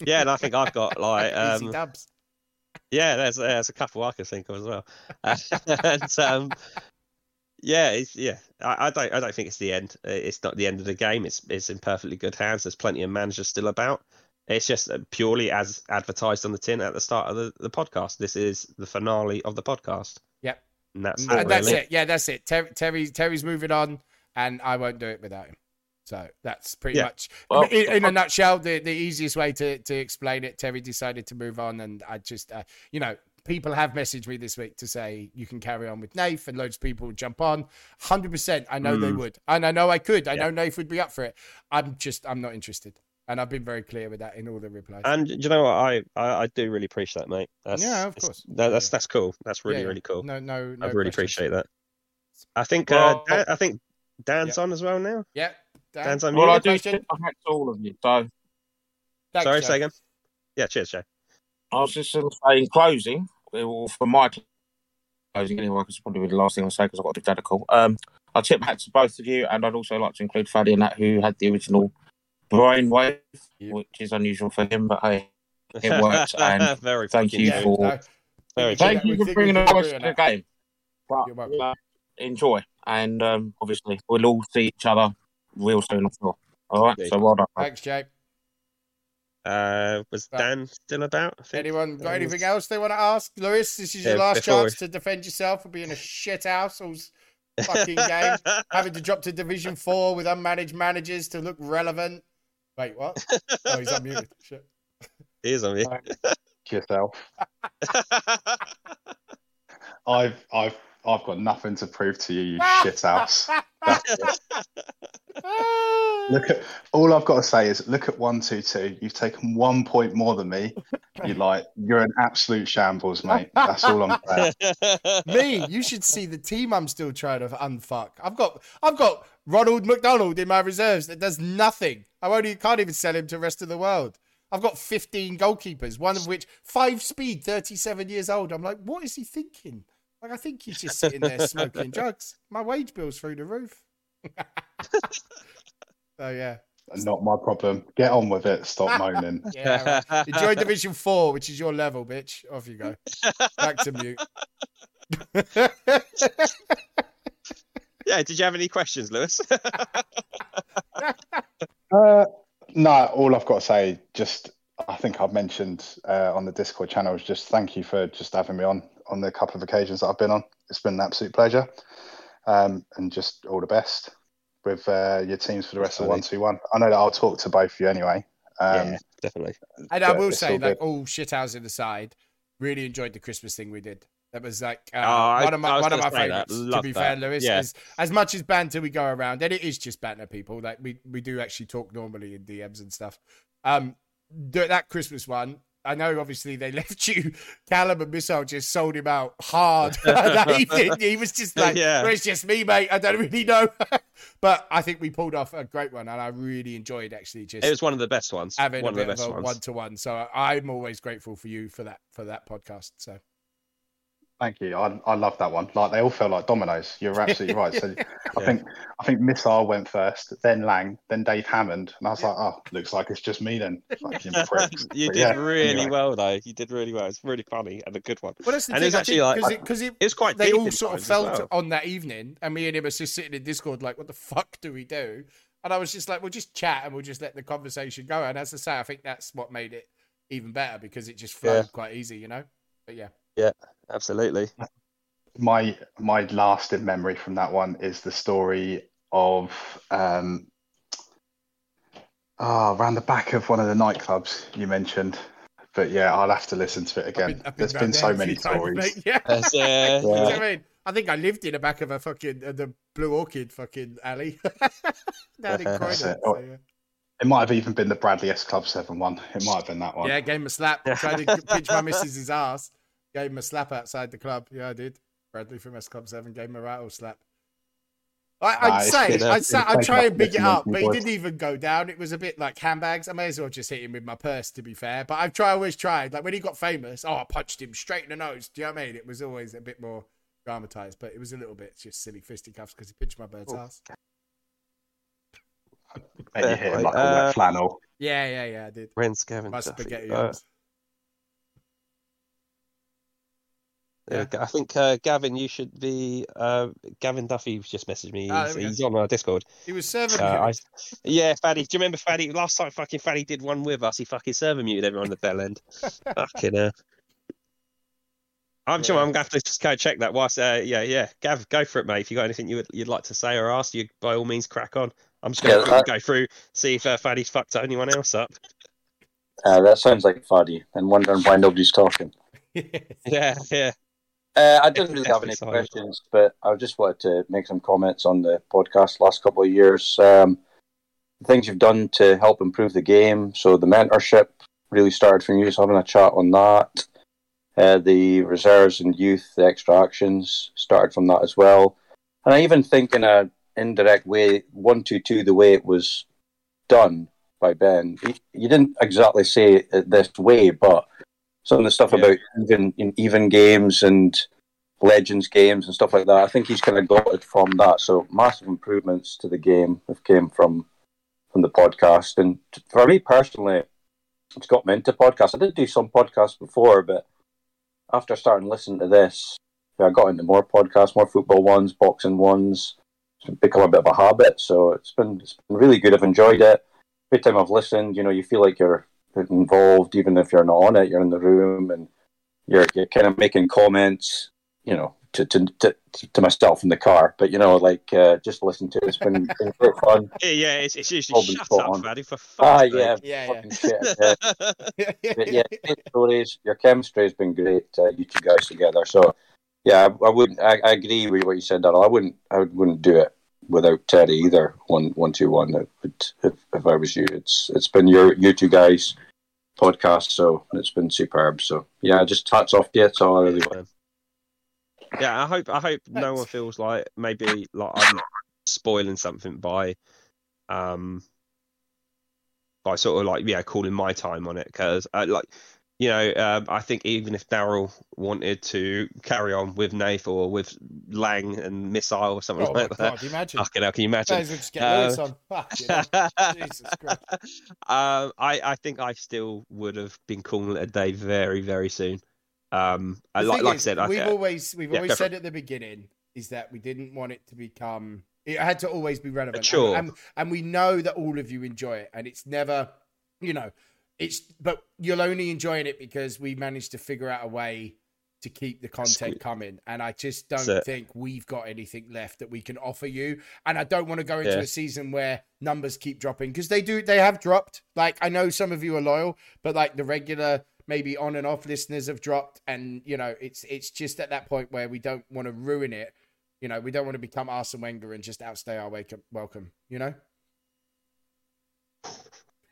yeah, and I think I've got like easy um, dubs. yeah, there's there's a couple I can think of as well. and um, yeah, it's, yeah, I, I don't I don't think it's the end. It's not the end of the game. It's it's in perfectly good hands. There's plenty of managers still about. It's just purely as advertised on the tin at the start of the, the podcast. This is the finale of the podcast. Yep. And that's And it, that's really. it. Yeah, that's it. Ter- Terry, Terry's moving on, and I won't do it without him. So that's pretty Yeah. much, Well, in, in a nutshell, the, the easiest way to, to explain it. Terry decided to move on, and I just, uh, you know, people have messaged me this week to say you can carry on with Nath, and loads of people would jump on. Hundred percent, I know they Mm. would, and I know I could. I Yeah. know Nath would be up for it. I'm just, I'm not interested, and I've been very clear with that in all the replies. And do you know what? I, I, I do really appreciate that, mate. That's, Yeah, of course. That, that's that's cool. That's really Yeah, yeah. really cool. No, no, no. I really questions. appreciate that. I think Well- uh, Dan, I think Dan's on as well now. Yeah. Dan, Dan's on Well, I do question? tip my hat to all of you. So thanks, Sorry, Joe. say again. Yeah, cheers, Jay. I was just going to say in closing, well, for my closing anyway, because it's probably the last thing I'll say because I've got to do data call. Um, I tip hat to both of you, and I'd also like to include Faddy and that, who had the original brainwave, Yeah. which is unusual for him, but hey, It works, and very thank you good. for- no, Very Thank thank you. you for bringing us the can voice agree to the game. But, You're uh, enjoy, and um, obviously we'll all see each other real soon, I'm sure. All right, Indeed. so well done. Thanks, Jay. Uh, was Right. Dan still about? Anyone got Um, anything else they want to ask? Lewis, this is your Yeah, last chance we- to defend yourself for being a shit house all fucking game. having to drop to Division Four with unmanaged managers to look relevant. Wait, what? Oh, he's unmuted. Shit. He is on you. yourself. I've I've I've got nothing to prove to you, you shit house. Look at all I've got to say is look at one two two. You've taken one point more than me. You like you're an absolute shambles, mate. That's all I'm saying. Me, you should see the team I'm still trying to unfuck. I've got I've got Ronald McDonald in my reserves that does nothing. I won't can't even sell him to the rest of the world. I've got 15 goalkeepers, one of which five speed, 37 years old. I'm like, what is he thinking? Like, I think he's just sitting there smoking drugs. My wage bill's through the roof. so yeah, Not my problem. Get on with it. Stop moaning. yeah. right. Enjoy Division Four, which is your level, bitch. Off you go. Back to mute. Yeah. Did you have any questions, Lewis? Uh, no, all I've got to say, just I think I've mentioned uh, on the Discord channel is just thank you for just having me on on the couple of occasions that I've been on. It's been an absolute pleasure, um, and just all the best with uh, your teams for the rest of one two one. I know that I'll talk to both of you anyway. Um, yeah, definitely. And I will say, all like, good. all shit hours aside, really enjoyed the Christmas thing we did. That was like uh, Oh, one of my one of my gonna say that. favorites. To be that. fair, Lewis, Yeah. as much as banter we go around, and it is just banter, people. Like we we do actually talk normally in DMs and stuff. Um, that Christmas one. I know, obviously, they left you. Callum and Missile just sold him out hard that evening. He was just like, Yeah. well, it's just me, mate. I don't really know. but I think we pulled off a great one, and I really enjoyed actually just It was one of the best ones. having one a of the bit best of a ones. one to one. So I'm always grateful for you for that for that podcast. So Thank you. I, I love that one. Like they all felt like dominoes. You're absolutely right. So I think I think Missile went first, then Lang, then Dave Hammond, and I was like, oh, looks like it's just me then. Fucking pricks. you But did yeah, really anyway. well, though. You did really well. It's really funny and a good one. well, that's the And thing. it was I actually think, like- because it, it, It was quite. they all sort of felt well. on that evening, and me and him was just sitting in Discord like, what the fuck do we do? And I was just like, we'll just chat and we'll just let the conversation go. And as I say, I think that's what made it even better because it just flowed Yeah. quite easy, you know. But yeah, Yeah, absolutely. my my lasting memory from that one is the story of um oh, around the back of one of the nightclubs you mentioned. But yeah, I'll have to listen to it I've again. been- I've There's round been there so a many few times, stories. mate. Yeah. Uh, You know Yeah. what I mean? I think I lived in the back of a fucking uh, the Blue Orchid fucking alley down in Croydon. That's it. So, yeah. It might have even been the Bradley S Club Seven one. It might have been that one. Yeah, gave him a slap. Tried to pinch my missus's ass. Gave him a slap outside the club. Yeah, I did. Bradley from S Club Seven gave him a rattle slap. I, I'd Nah, say, been a- I'd, say, I'd been try and big it up, but he didn't even go down. It was a bit like handbags. I may as well just hit him with my purse, to be fair. But I've tried, always tried. Like when he got famous, oh, I punched him straight in the nose. Do you know what I mean? It was always a bit more dramatized, but it was a little bit just silly fisticuffs because he pinched my bird's Oh. ass. And you hit him like a Uh, wet flannel. Yeah, yeah, yeah, I did. Ren Scavenger. My spaghetti Uh, arms. there we go. I think uh, Gavin, you should be. Uh, Gavin Duffy just messaged me. Ah, He's, there he's on our Discord. He was serving Uh. I, yeah, Faddy. Do you remember Faddy? Last time fucking Faddy did one with us, he fucking server muted everyone on the bell end. fucking uh. I'm sure I'm gonna have to just go check that. Whilst, uh, yeah, yeah, Gav, go for it, mate. If you got anything you would, you'd like to say or ask, you by all means crack on. I'm just gonna Yeah, quickly go through, see if uh, Faddy's fucked anyone else up. Uh, that sounds like Faddy and wondering why nobody's talking. Yeah, yeah. Uh, I didn't really have any questions, but I just wanted to make some comments on the podcast last couple of years. Um, the things you've done to help improve the game. So the mentorship really started from you, so having a chat on that. Uh, the reserves and youth, the extra actions started from that as well. And I even think in a indirect way, one two two, the way it was done by Ben. You didn't exactly say it this way, but some of the stuff Yeah. about even in even games and legends games and stuff like that. I think he's kind of got it from that. So massive improvements to the game have came from from the podcast. And for me personally, it's got me into podcasts. I did do some podcasts before, but after starting listening to this, I got into more podcasts, more football ones, boxing ones. It's become a bit of a habit. So it's been it's been really good. I've enjoyed it. Every time I've listened, you know, you feel like you're involved, even if you're not on it. You're in the room and you're you're kind of making comments, you know, to to to, to myself in the car. But you know, like uh, just listen to it. It's been, been great fun. Yeah, yeah, it's, it's usually Robin shut up, on. Faddy, for Ah, fuck's yeah, sake. Yeah, shit. Yeah. But yeah, great stories. Your chemistry has been great. Uh, you two guys together. So yeah, I, I wouldn't. I, I agree with what you said, Daryl. I wouldn't. I wouldn't do it without Teddy either. One, one, two, one. It would, if, if I was you, it's it's been your you two guys podcast. So it's been superb. So yeah, just hats off to you. That's all I really want. Yeah, I hope I hope no one feels like maybe like I'm spoiling something by um by sort of like yeah calling my time on it because uh, like you know um, I think even if Daryl wanted to carry on with Nath or with Lang and Missile or something Oh like that, imagine. fucking hell, can you imagine? May well just get Uh, Lewis on. Fuck, you know. Jesus Christ. um, I, I think I still would have been calling it a day very, very soon. Um, I, like, like I said, we've always we've yeah, always said at the beginning is that we didn't want it to become. It had to always be relevant. Sure. and, and, and we know that all of you enjoy it, and it's never, you know, it's. But you'll only enjoying it because we managed to figure out a way to keep the content coming, and I just don't it. think we've got anything left that we can offer you. And I don't want to go into Yeah. a season where numbers keep dropping because they do. They have dropped. Like I know some of you are loyal, but like the regular maybe on and off listeners have dropped and you know it's it's just at that point where we don't want to ruin it you know we don't want to become Arsene Wenger and just outstay our wake welcome you know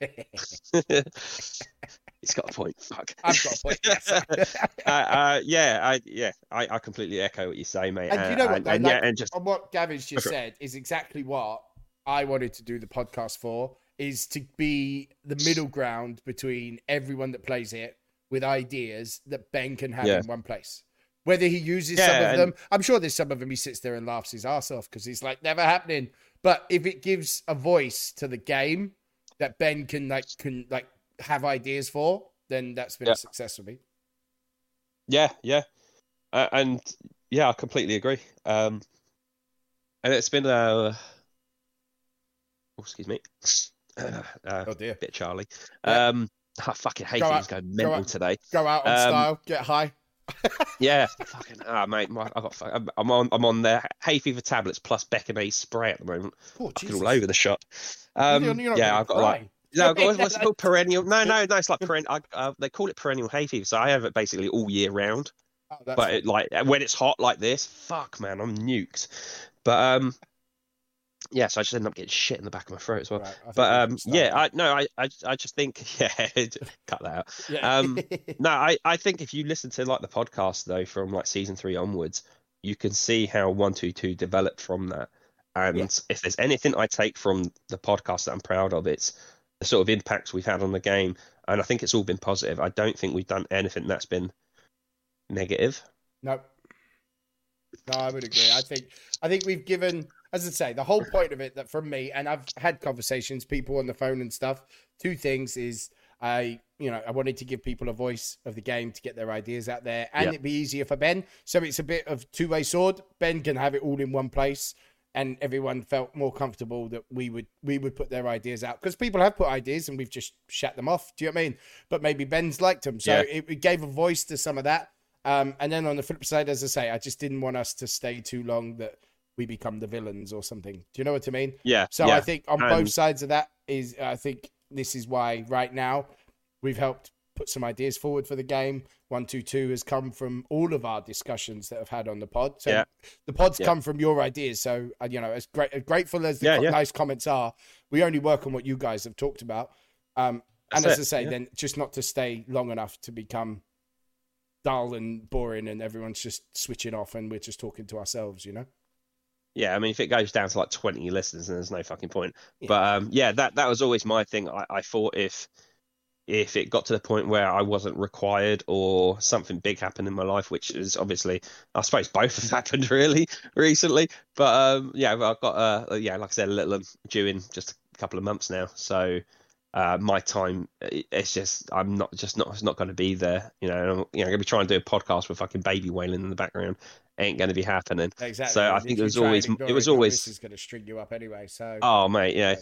He's got a point. Fuck. I've got a point yes. uh, uh, yeah, I yeah, I, I completely echo what you say, mate. And you know what, and, and like- yeah, and just and what Gavin's just Okay. said is exactly what I wanted to do the podcast for is to be the middle ground between everyone that plays it with ideas that Ben can have Yeah. in one place. Whether he uses Yeah, some of them, I'm sure there's some of them he sits there and laughs his ass off because he's like never happening. But if it gives a voice to the game that Ben can like can like have ideas for, then that's been Yeah. a success for me. yeah, yeah, uh, and yeah, I completely agree. Um, and it's been uh, oh, excuse me, uh, Oh dear. bit Charlie. Yeah. Um, I fucking hate Go things out- going go mental out. today. Go out on Um, style, get high. Yeah, fucking ah, mate, my, I got, I'm, I'm on, I'm on the hay fever tablets plus Beconase spray at the moment. Oh, Fucking Jesus. all over the shop. Um, You're- you're yeah, I've got like no, I've got, what's, what's it called? Perennial? No, no, no. It's like perennial. Uh, they call it perennial hay fever. So I have it basically all year round. Oh, but it, like when it's hot like this, fuck man, I'm nuked. But um, yeah, so I just ended up getting shit in the back of my throat as well. Right, But um, yeah. I no, I, I I just think yeah, cut that out. yeah. um, No, I, I think if you listen to like the podcast though from like season three onwards, you can see how one two two developed from that. And Yeah. if there's anything I take from the podcast that I'm proud of, it's the sort of impacts we've had on the game. And I think it's all been positive. I don't think we've done anything that's been negative. No. No, I would agree. I think I think we've given, as I say, the whole point of it that from me, and I've had conversations, people on the phone and stuff. Two things is I, you know, I wanted to give people a voice of the game to get their ideas out there, and Yeah. it'd be easier for Ben. So it's a bit of two way sword. Ben can have it all in one place, and everyone felt more comfortable that we would we would put their ideas out because people have put ideas and we've just shut them off. Do you know what I mean? But maybe Ben's liked them, so Yeah. it, it gave a voice to some of that. Um, and then on the flip side, as I say, I just didn't want us to stay too long that we become the villains or something. Do you know what I mean? Yeah. So yeah. I think on and- both sides of that is, I think this is why right now we've helped put some ideas forward for the game. One two two has come from all of our discussions that I've had on the pod. So Yeah. the pods Yeah. come from your ideas. So uh, you know, as great, as grateful as the Yeah, co- nice comments are, we only work on what you guys have talked about. Um, and That's as it, I say, then just not to stay long enough to become dull and boring, and everyone's just switching off, and we're just talking to ourselves. You know. Yeah, I mean, if it goes down to like 20 listeners, then there's no fucking point. Yeah. But um, yeah, that that was always my thing. I, I thought if if it got to the point where I wasn't required or something big happened in my life, which is obviously, I suppose both have happened really recently. But um, yeah, I've got uh, yeah, like I said, a little due in just a couple of months now. So uh, my time, it- it's just I'm not just not it's not going to be there. You know, and I'm, you know, going to be trying to do a podcast with fucking baby wailing in the background. Ain't going to be happening. Exactly. So I think it was always- it was always- is going to string you up anyway. So Oh mate, yeah.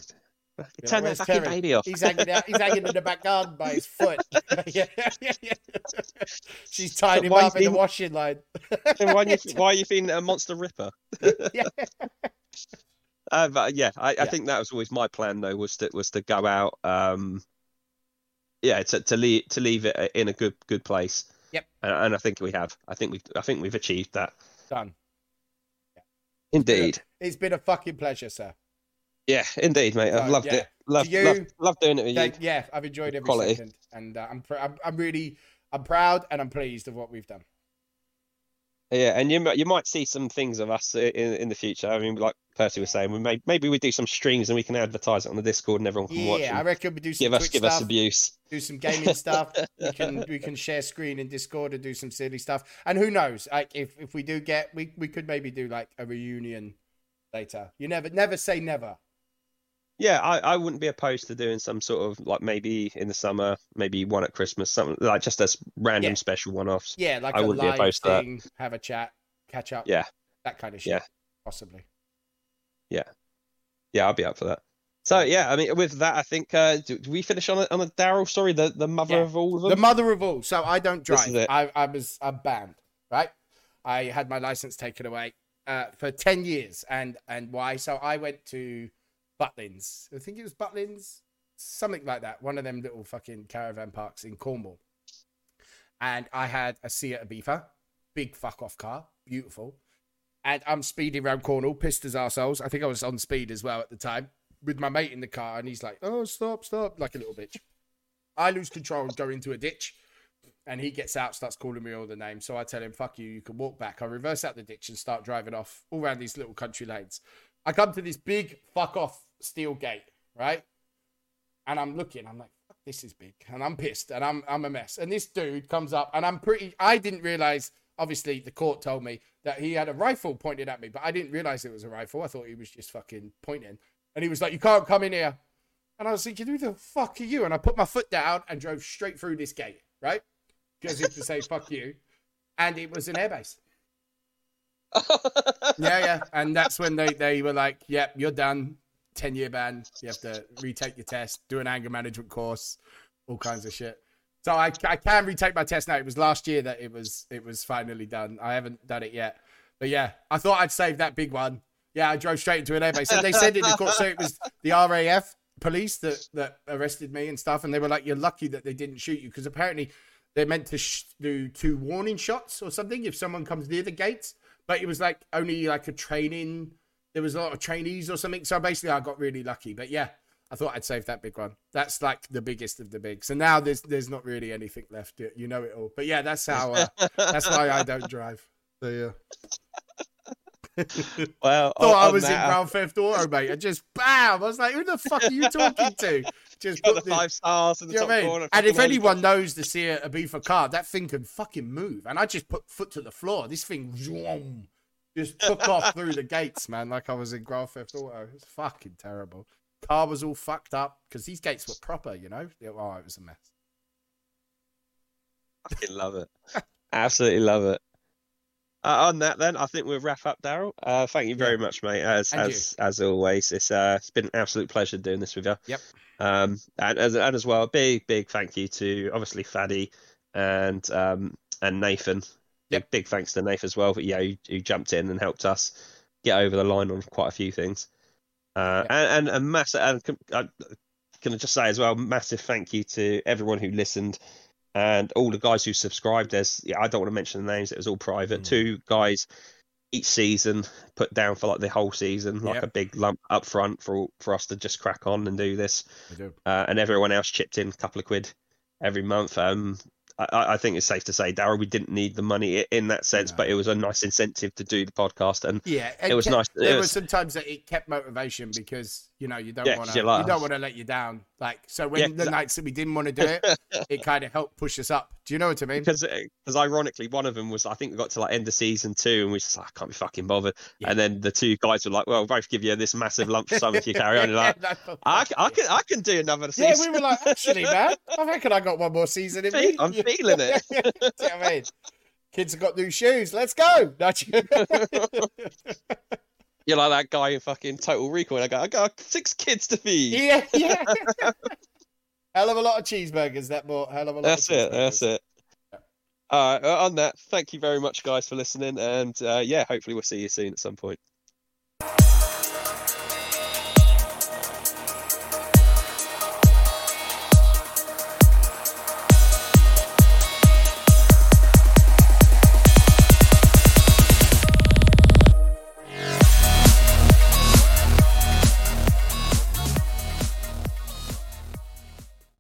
Turn like, that fucking Terry?" baby off. He's hanging out. He's hanging in the back garden by his foot. yeah, yeah, yeah. She's tied him why up in the washing line. Why, are you, why are you feeling a monster ripper? yeah. Uh, but yeah, I, I Yeah. think that was always my plan though was to was to go out, um, yeah, to to leave to leave it in a good good place. Yep. And, and I think we have. I think we've I think we've achieved that. Done. Indeed. It's been a fucking pleasure, sir. Yeah, indeed, mate. I've loved yeah. it. Loved, you- loved, loved doing it with you. Yeah, I've enjoyed every Quality. second, and uh, I'm, pr- I'm I'm really I'm proud and I'm pleased of what we've done. Yeah, and you you might see some things of us in in the future. I mean, like Percy was saying, we may maybe we do some streams and we can advertise it on the Discord and everyone can watch. Yeah, I reckon we do some give us give stuff. us abuse. do some gaming stuff. We can we can share screen in Discord and do some silly stuff. And who knows? Like if if we do get we we could maybe do like a reunion later. You never never say never. Yeah, I, I wouldn't be opposed to doing some sort of like maybe in the summer, maybe one at Christmas, something like just as random Yeah. special one-offs. Yeah, like I a wouldn't be opposed to that. have a chat, catch up. Yeah. That kind of shit. Yeah. Possibly. Yeah, yeah, I'll be up for that. So yeah, I mean, with that, I think uh, do, do we finish on a, on a Daryl? Sorry, the the mother Yeah. of all of them. The mother of all. So I don't drive. I, I was I'm banned, right? I had my license taken away uh, for ten years, and and why? So I went to Butlins. I think it was Butlins, something like that. One of them little fucking caravan parks in Cornwall. And I had a Seat Ibiza, big fuck off car, beautiful. And I'm speeding around Cornwall, pissed as. I think I was on speed as well at the time with my mate in the car, and he's like, "Oh, stop, stop!" like a little bitch. I lose control and go into a ditch, and he gets out, starts calling me all the names. So I tell him, "Fuck you, you can walk back." I reverse out the ditch and start driving off all around these little country lanes. I come to this big fuck off steel gate, right? And I'm looking, I'm like, "Fuck, this is big," and I'm pissed, and I'm I'm a mess. And this dude comes up, and I'm pretty. I didn't realize. Obviously, the court told me that he had a rifle pointed at me, but I didn't realize it was a rifle. I thought he was just fucking pointing. And he was like, "You can't come in here." And I was thinking, who the fuck are you? And I put my foot down and drove straight through this gate, right? If to say, fuck you. And it was an airbase. Yeah, yeah. And that's when they, they were like, yep, you're done. 10 year ban. You have to retake your test, do an anger management course, all kinds of shit. So I, I can retake my test now. It was last year that it was it was finally done. I haven't done it yet. But yeah, I thought I'd save that big one. Yeah, I drove straight into an airbase. And they said in the court, so it was the RAF police that, that arrested me and stuff. And they were like, you're lucky that they didn't shoot you because apparently they're meant to sh- do two warning shots or something if someone comes near the gates. But it was like only like a training there was a lot of trainees or something. So basically, I got really lucky. But yeah, I thought I'd save that big one. That's like the biggest of the big. So now there's there's not really anything left. You know it all. But yeah, that's how. Uh, that's why I don't drive. So yeah. Well, Thought I on was in that, Grand Theft Auto, mate. And just bam! I was like, "Who the fuck are you talking to?" Just put the the- five stars in the top I mean? corner. And if fucking anyone knows the Seat Ibiza car, that thing can fucking move. And I just put foot to the floor. This thing zoom, just took off through the gates, man, like I was in Grand Theft Auto. It was fucking terrible. Car was all fucked up because these gates were proper, you know. Oh, it was a mess. fucking love it. Absolutely love it. Uh, on that, then I think we'll wrap up, Daryl. Uh, thank you very much, mate. As And you. as as always, it's uh, it's been an absolute pleasure doing this with you. Yep. Um, and as and as well, big big thank you to obviously Faddy and um and Nathan. Big, big thanks to Nathan as well. But yeah, who, who jumped in and helped us get over the line on quite a few things. Uh, Yep. and and a massive and uh, can I just say as well, massive thank you to everyone who listened and all the guys who subscribed. There's yeah, I don't want to mention the names; it was all private. Mm. Two guys each season put down for like the whole season, like Yep. a big lump up front for for us to just crack on and do this. Do. Uh, and everyone else chipped in a couple of quid every month. Um, I- I, think it's safe to say, Daryl, we didn't need the money in that sense, No. but it was a nice incentive to do the podcast. And Yeah, It was kept- nice- it There was- was sometimes that it kept motivation because you know you don't Yeah, want to you don't want to let you down. Like so, when Yeah, the I- nights that we didn't want to do it, it kind of helped push us up. Do you know what I mean? because eh, because ironically, one of them was I think we got to like end of season two, and we just like, I can't be fucking bothered. Yeah. And then the two guys were like, "Well, we'll both give you this massive lump sum if you carry on." You're like, I, can I can do another season. Yeah, we were like, actually, man, I reckon I got one more season in me. I'm feeling it. Do you know what I mean? Kids have got new shoes. Let's go. Not you. You're like that guy in fucking Total Recall. I go, I got six kids to feed. yeah, yeah. Hell of a lot of cheeseburgers. That more. Hell of a lot. That's of it. That's cheeseburgers. it. All right. On that, thank you very much, guys, for listening, and uh, yeah, hopefully we'll see you soon at some point.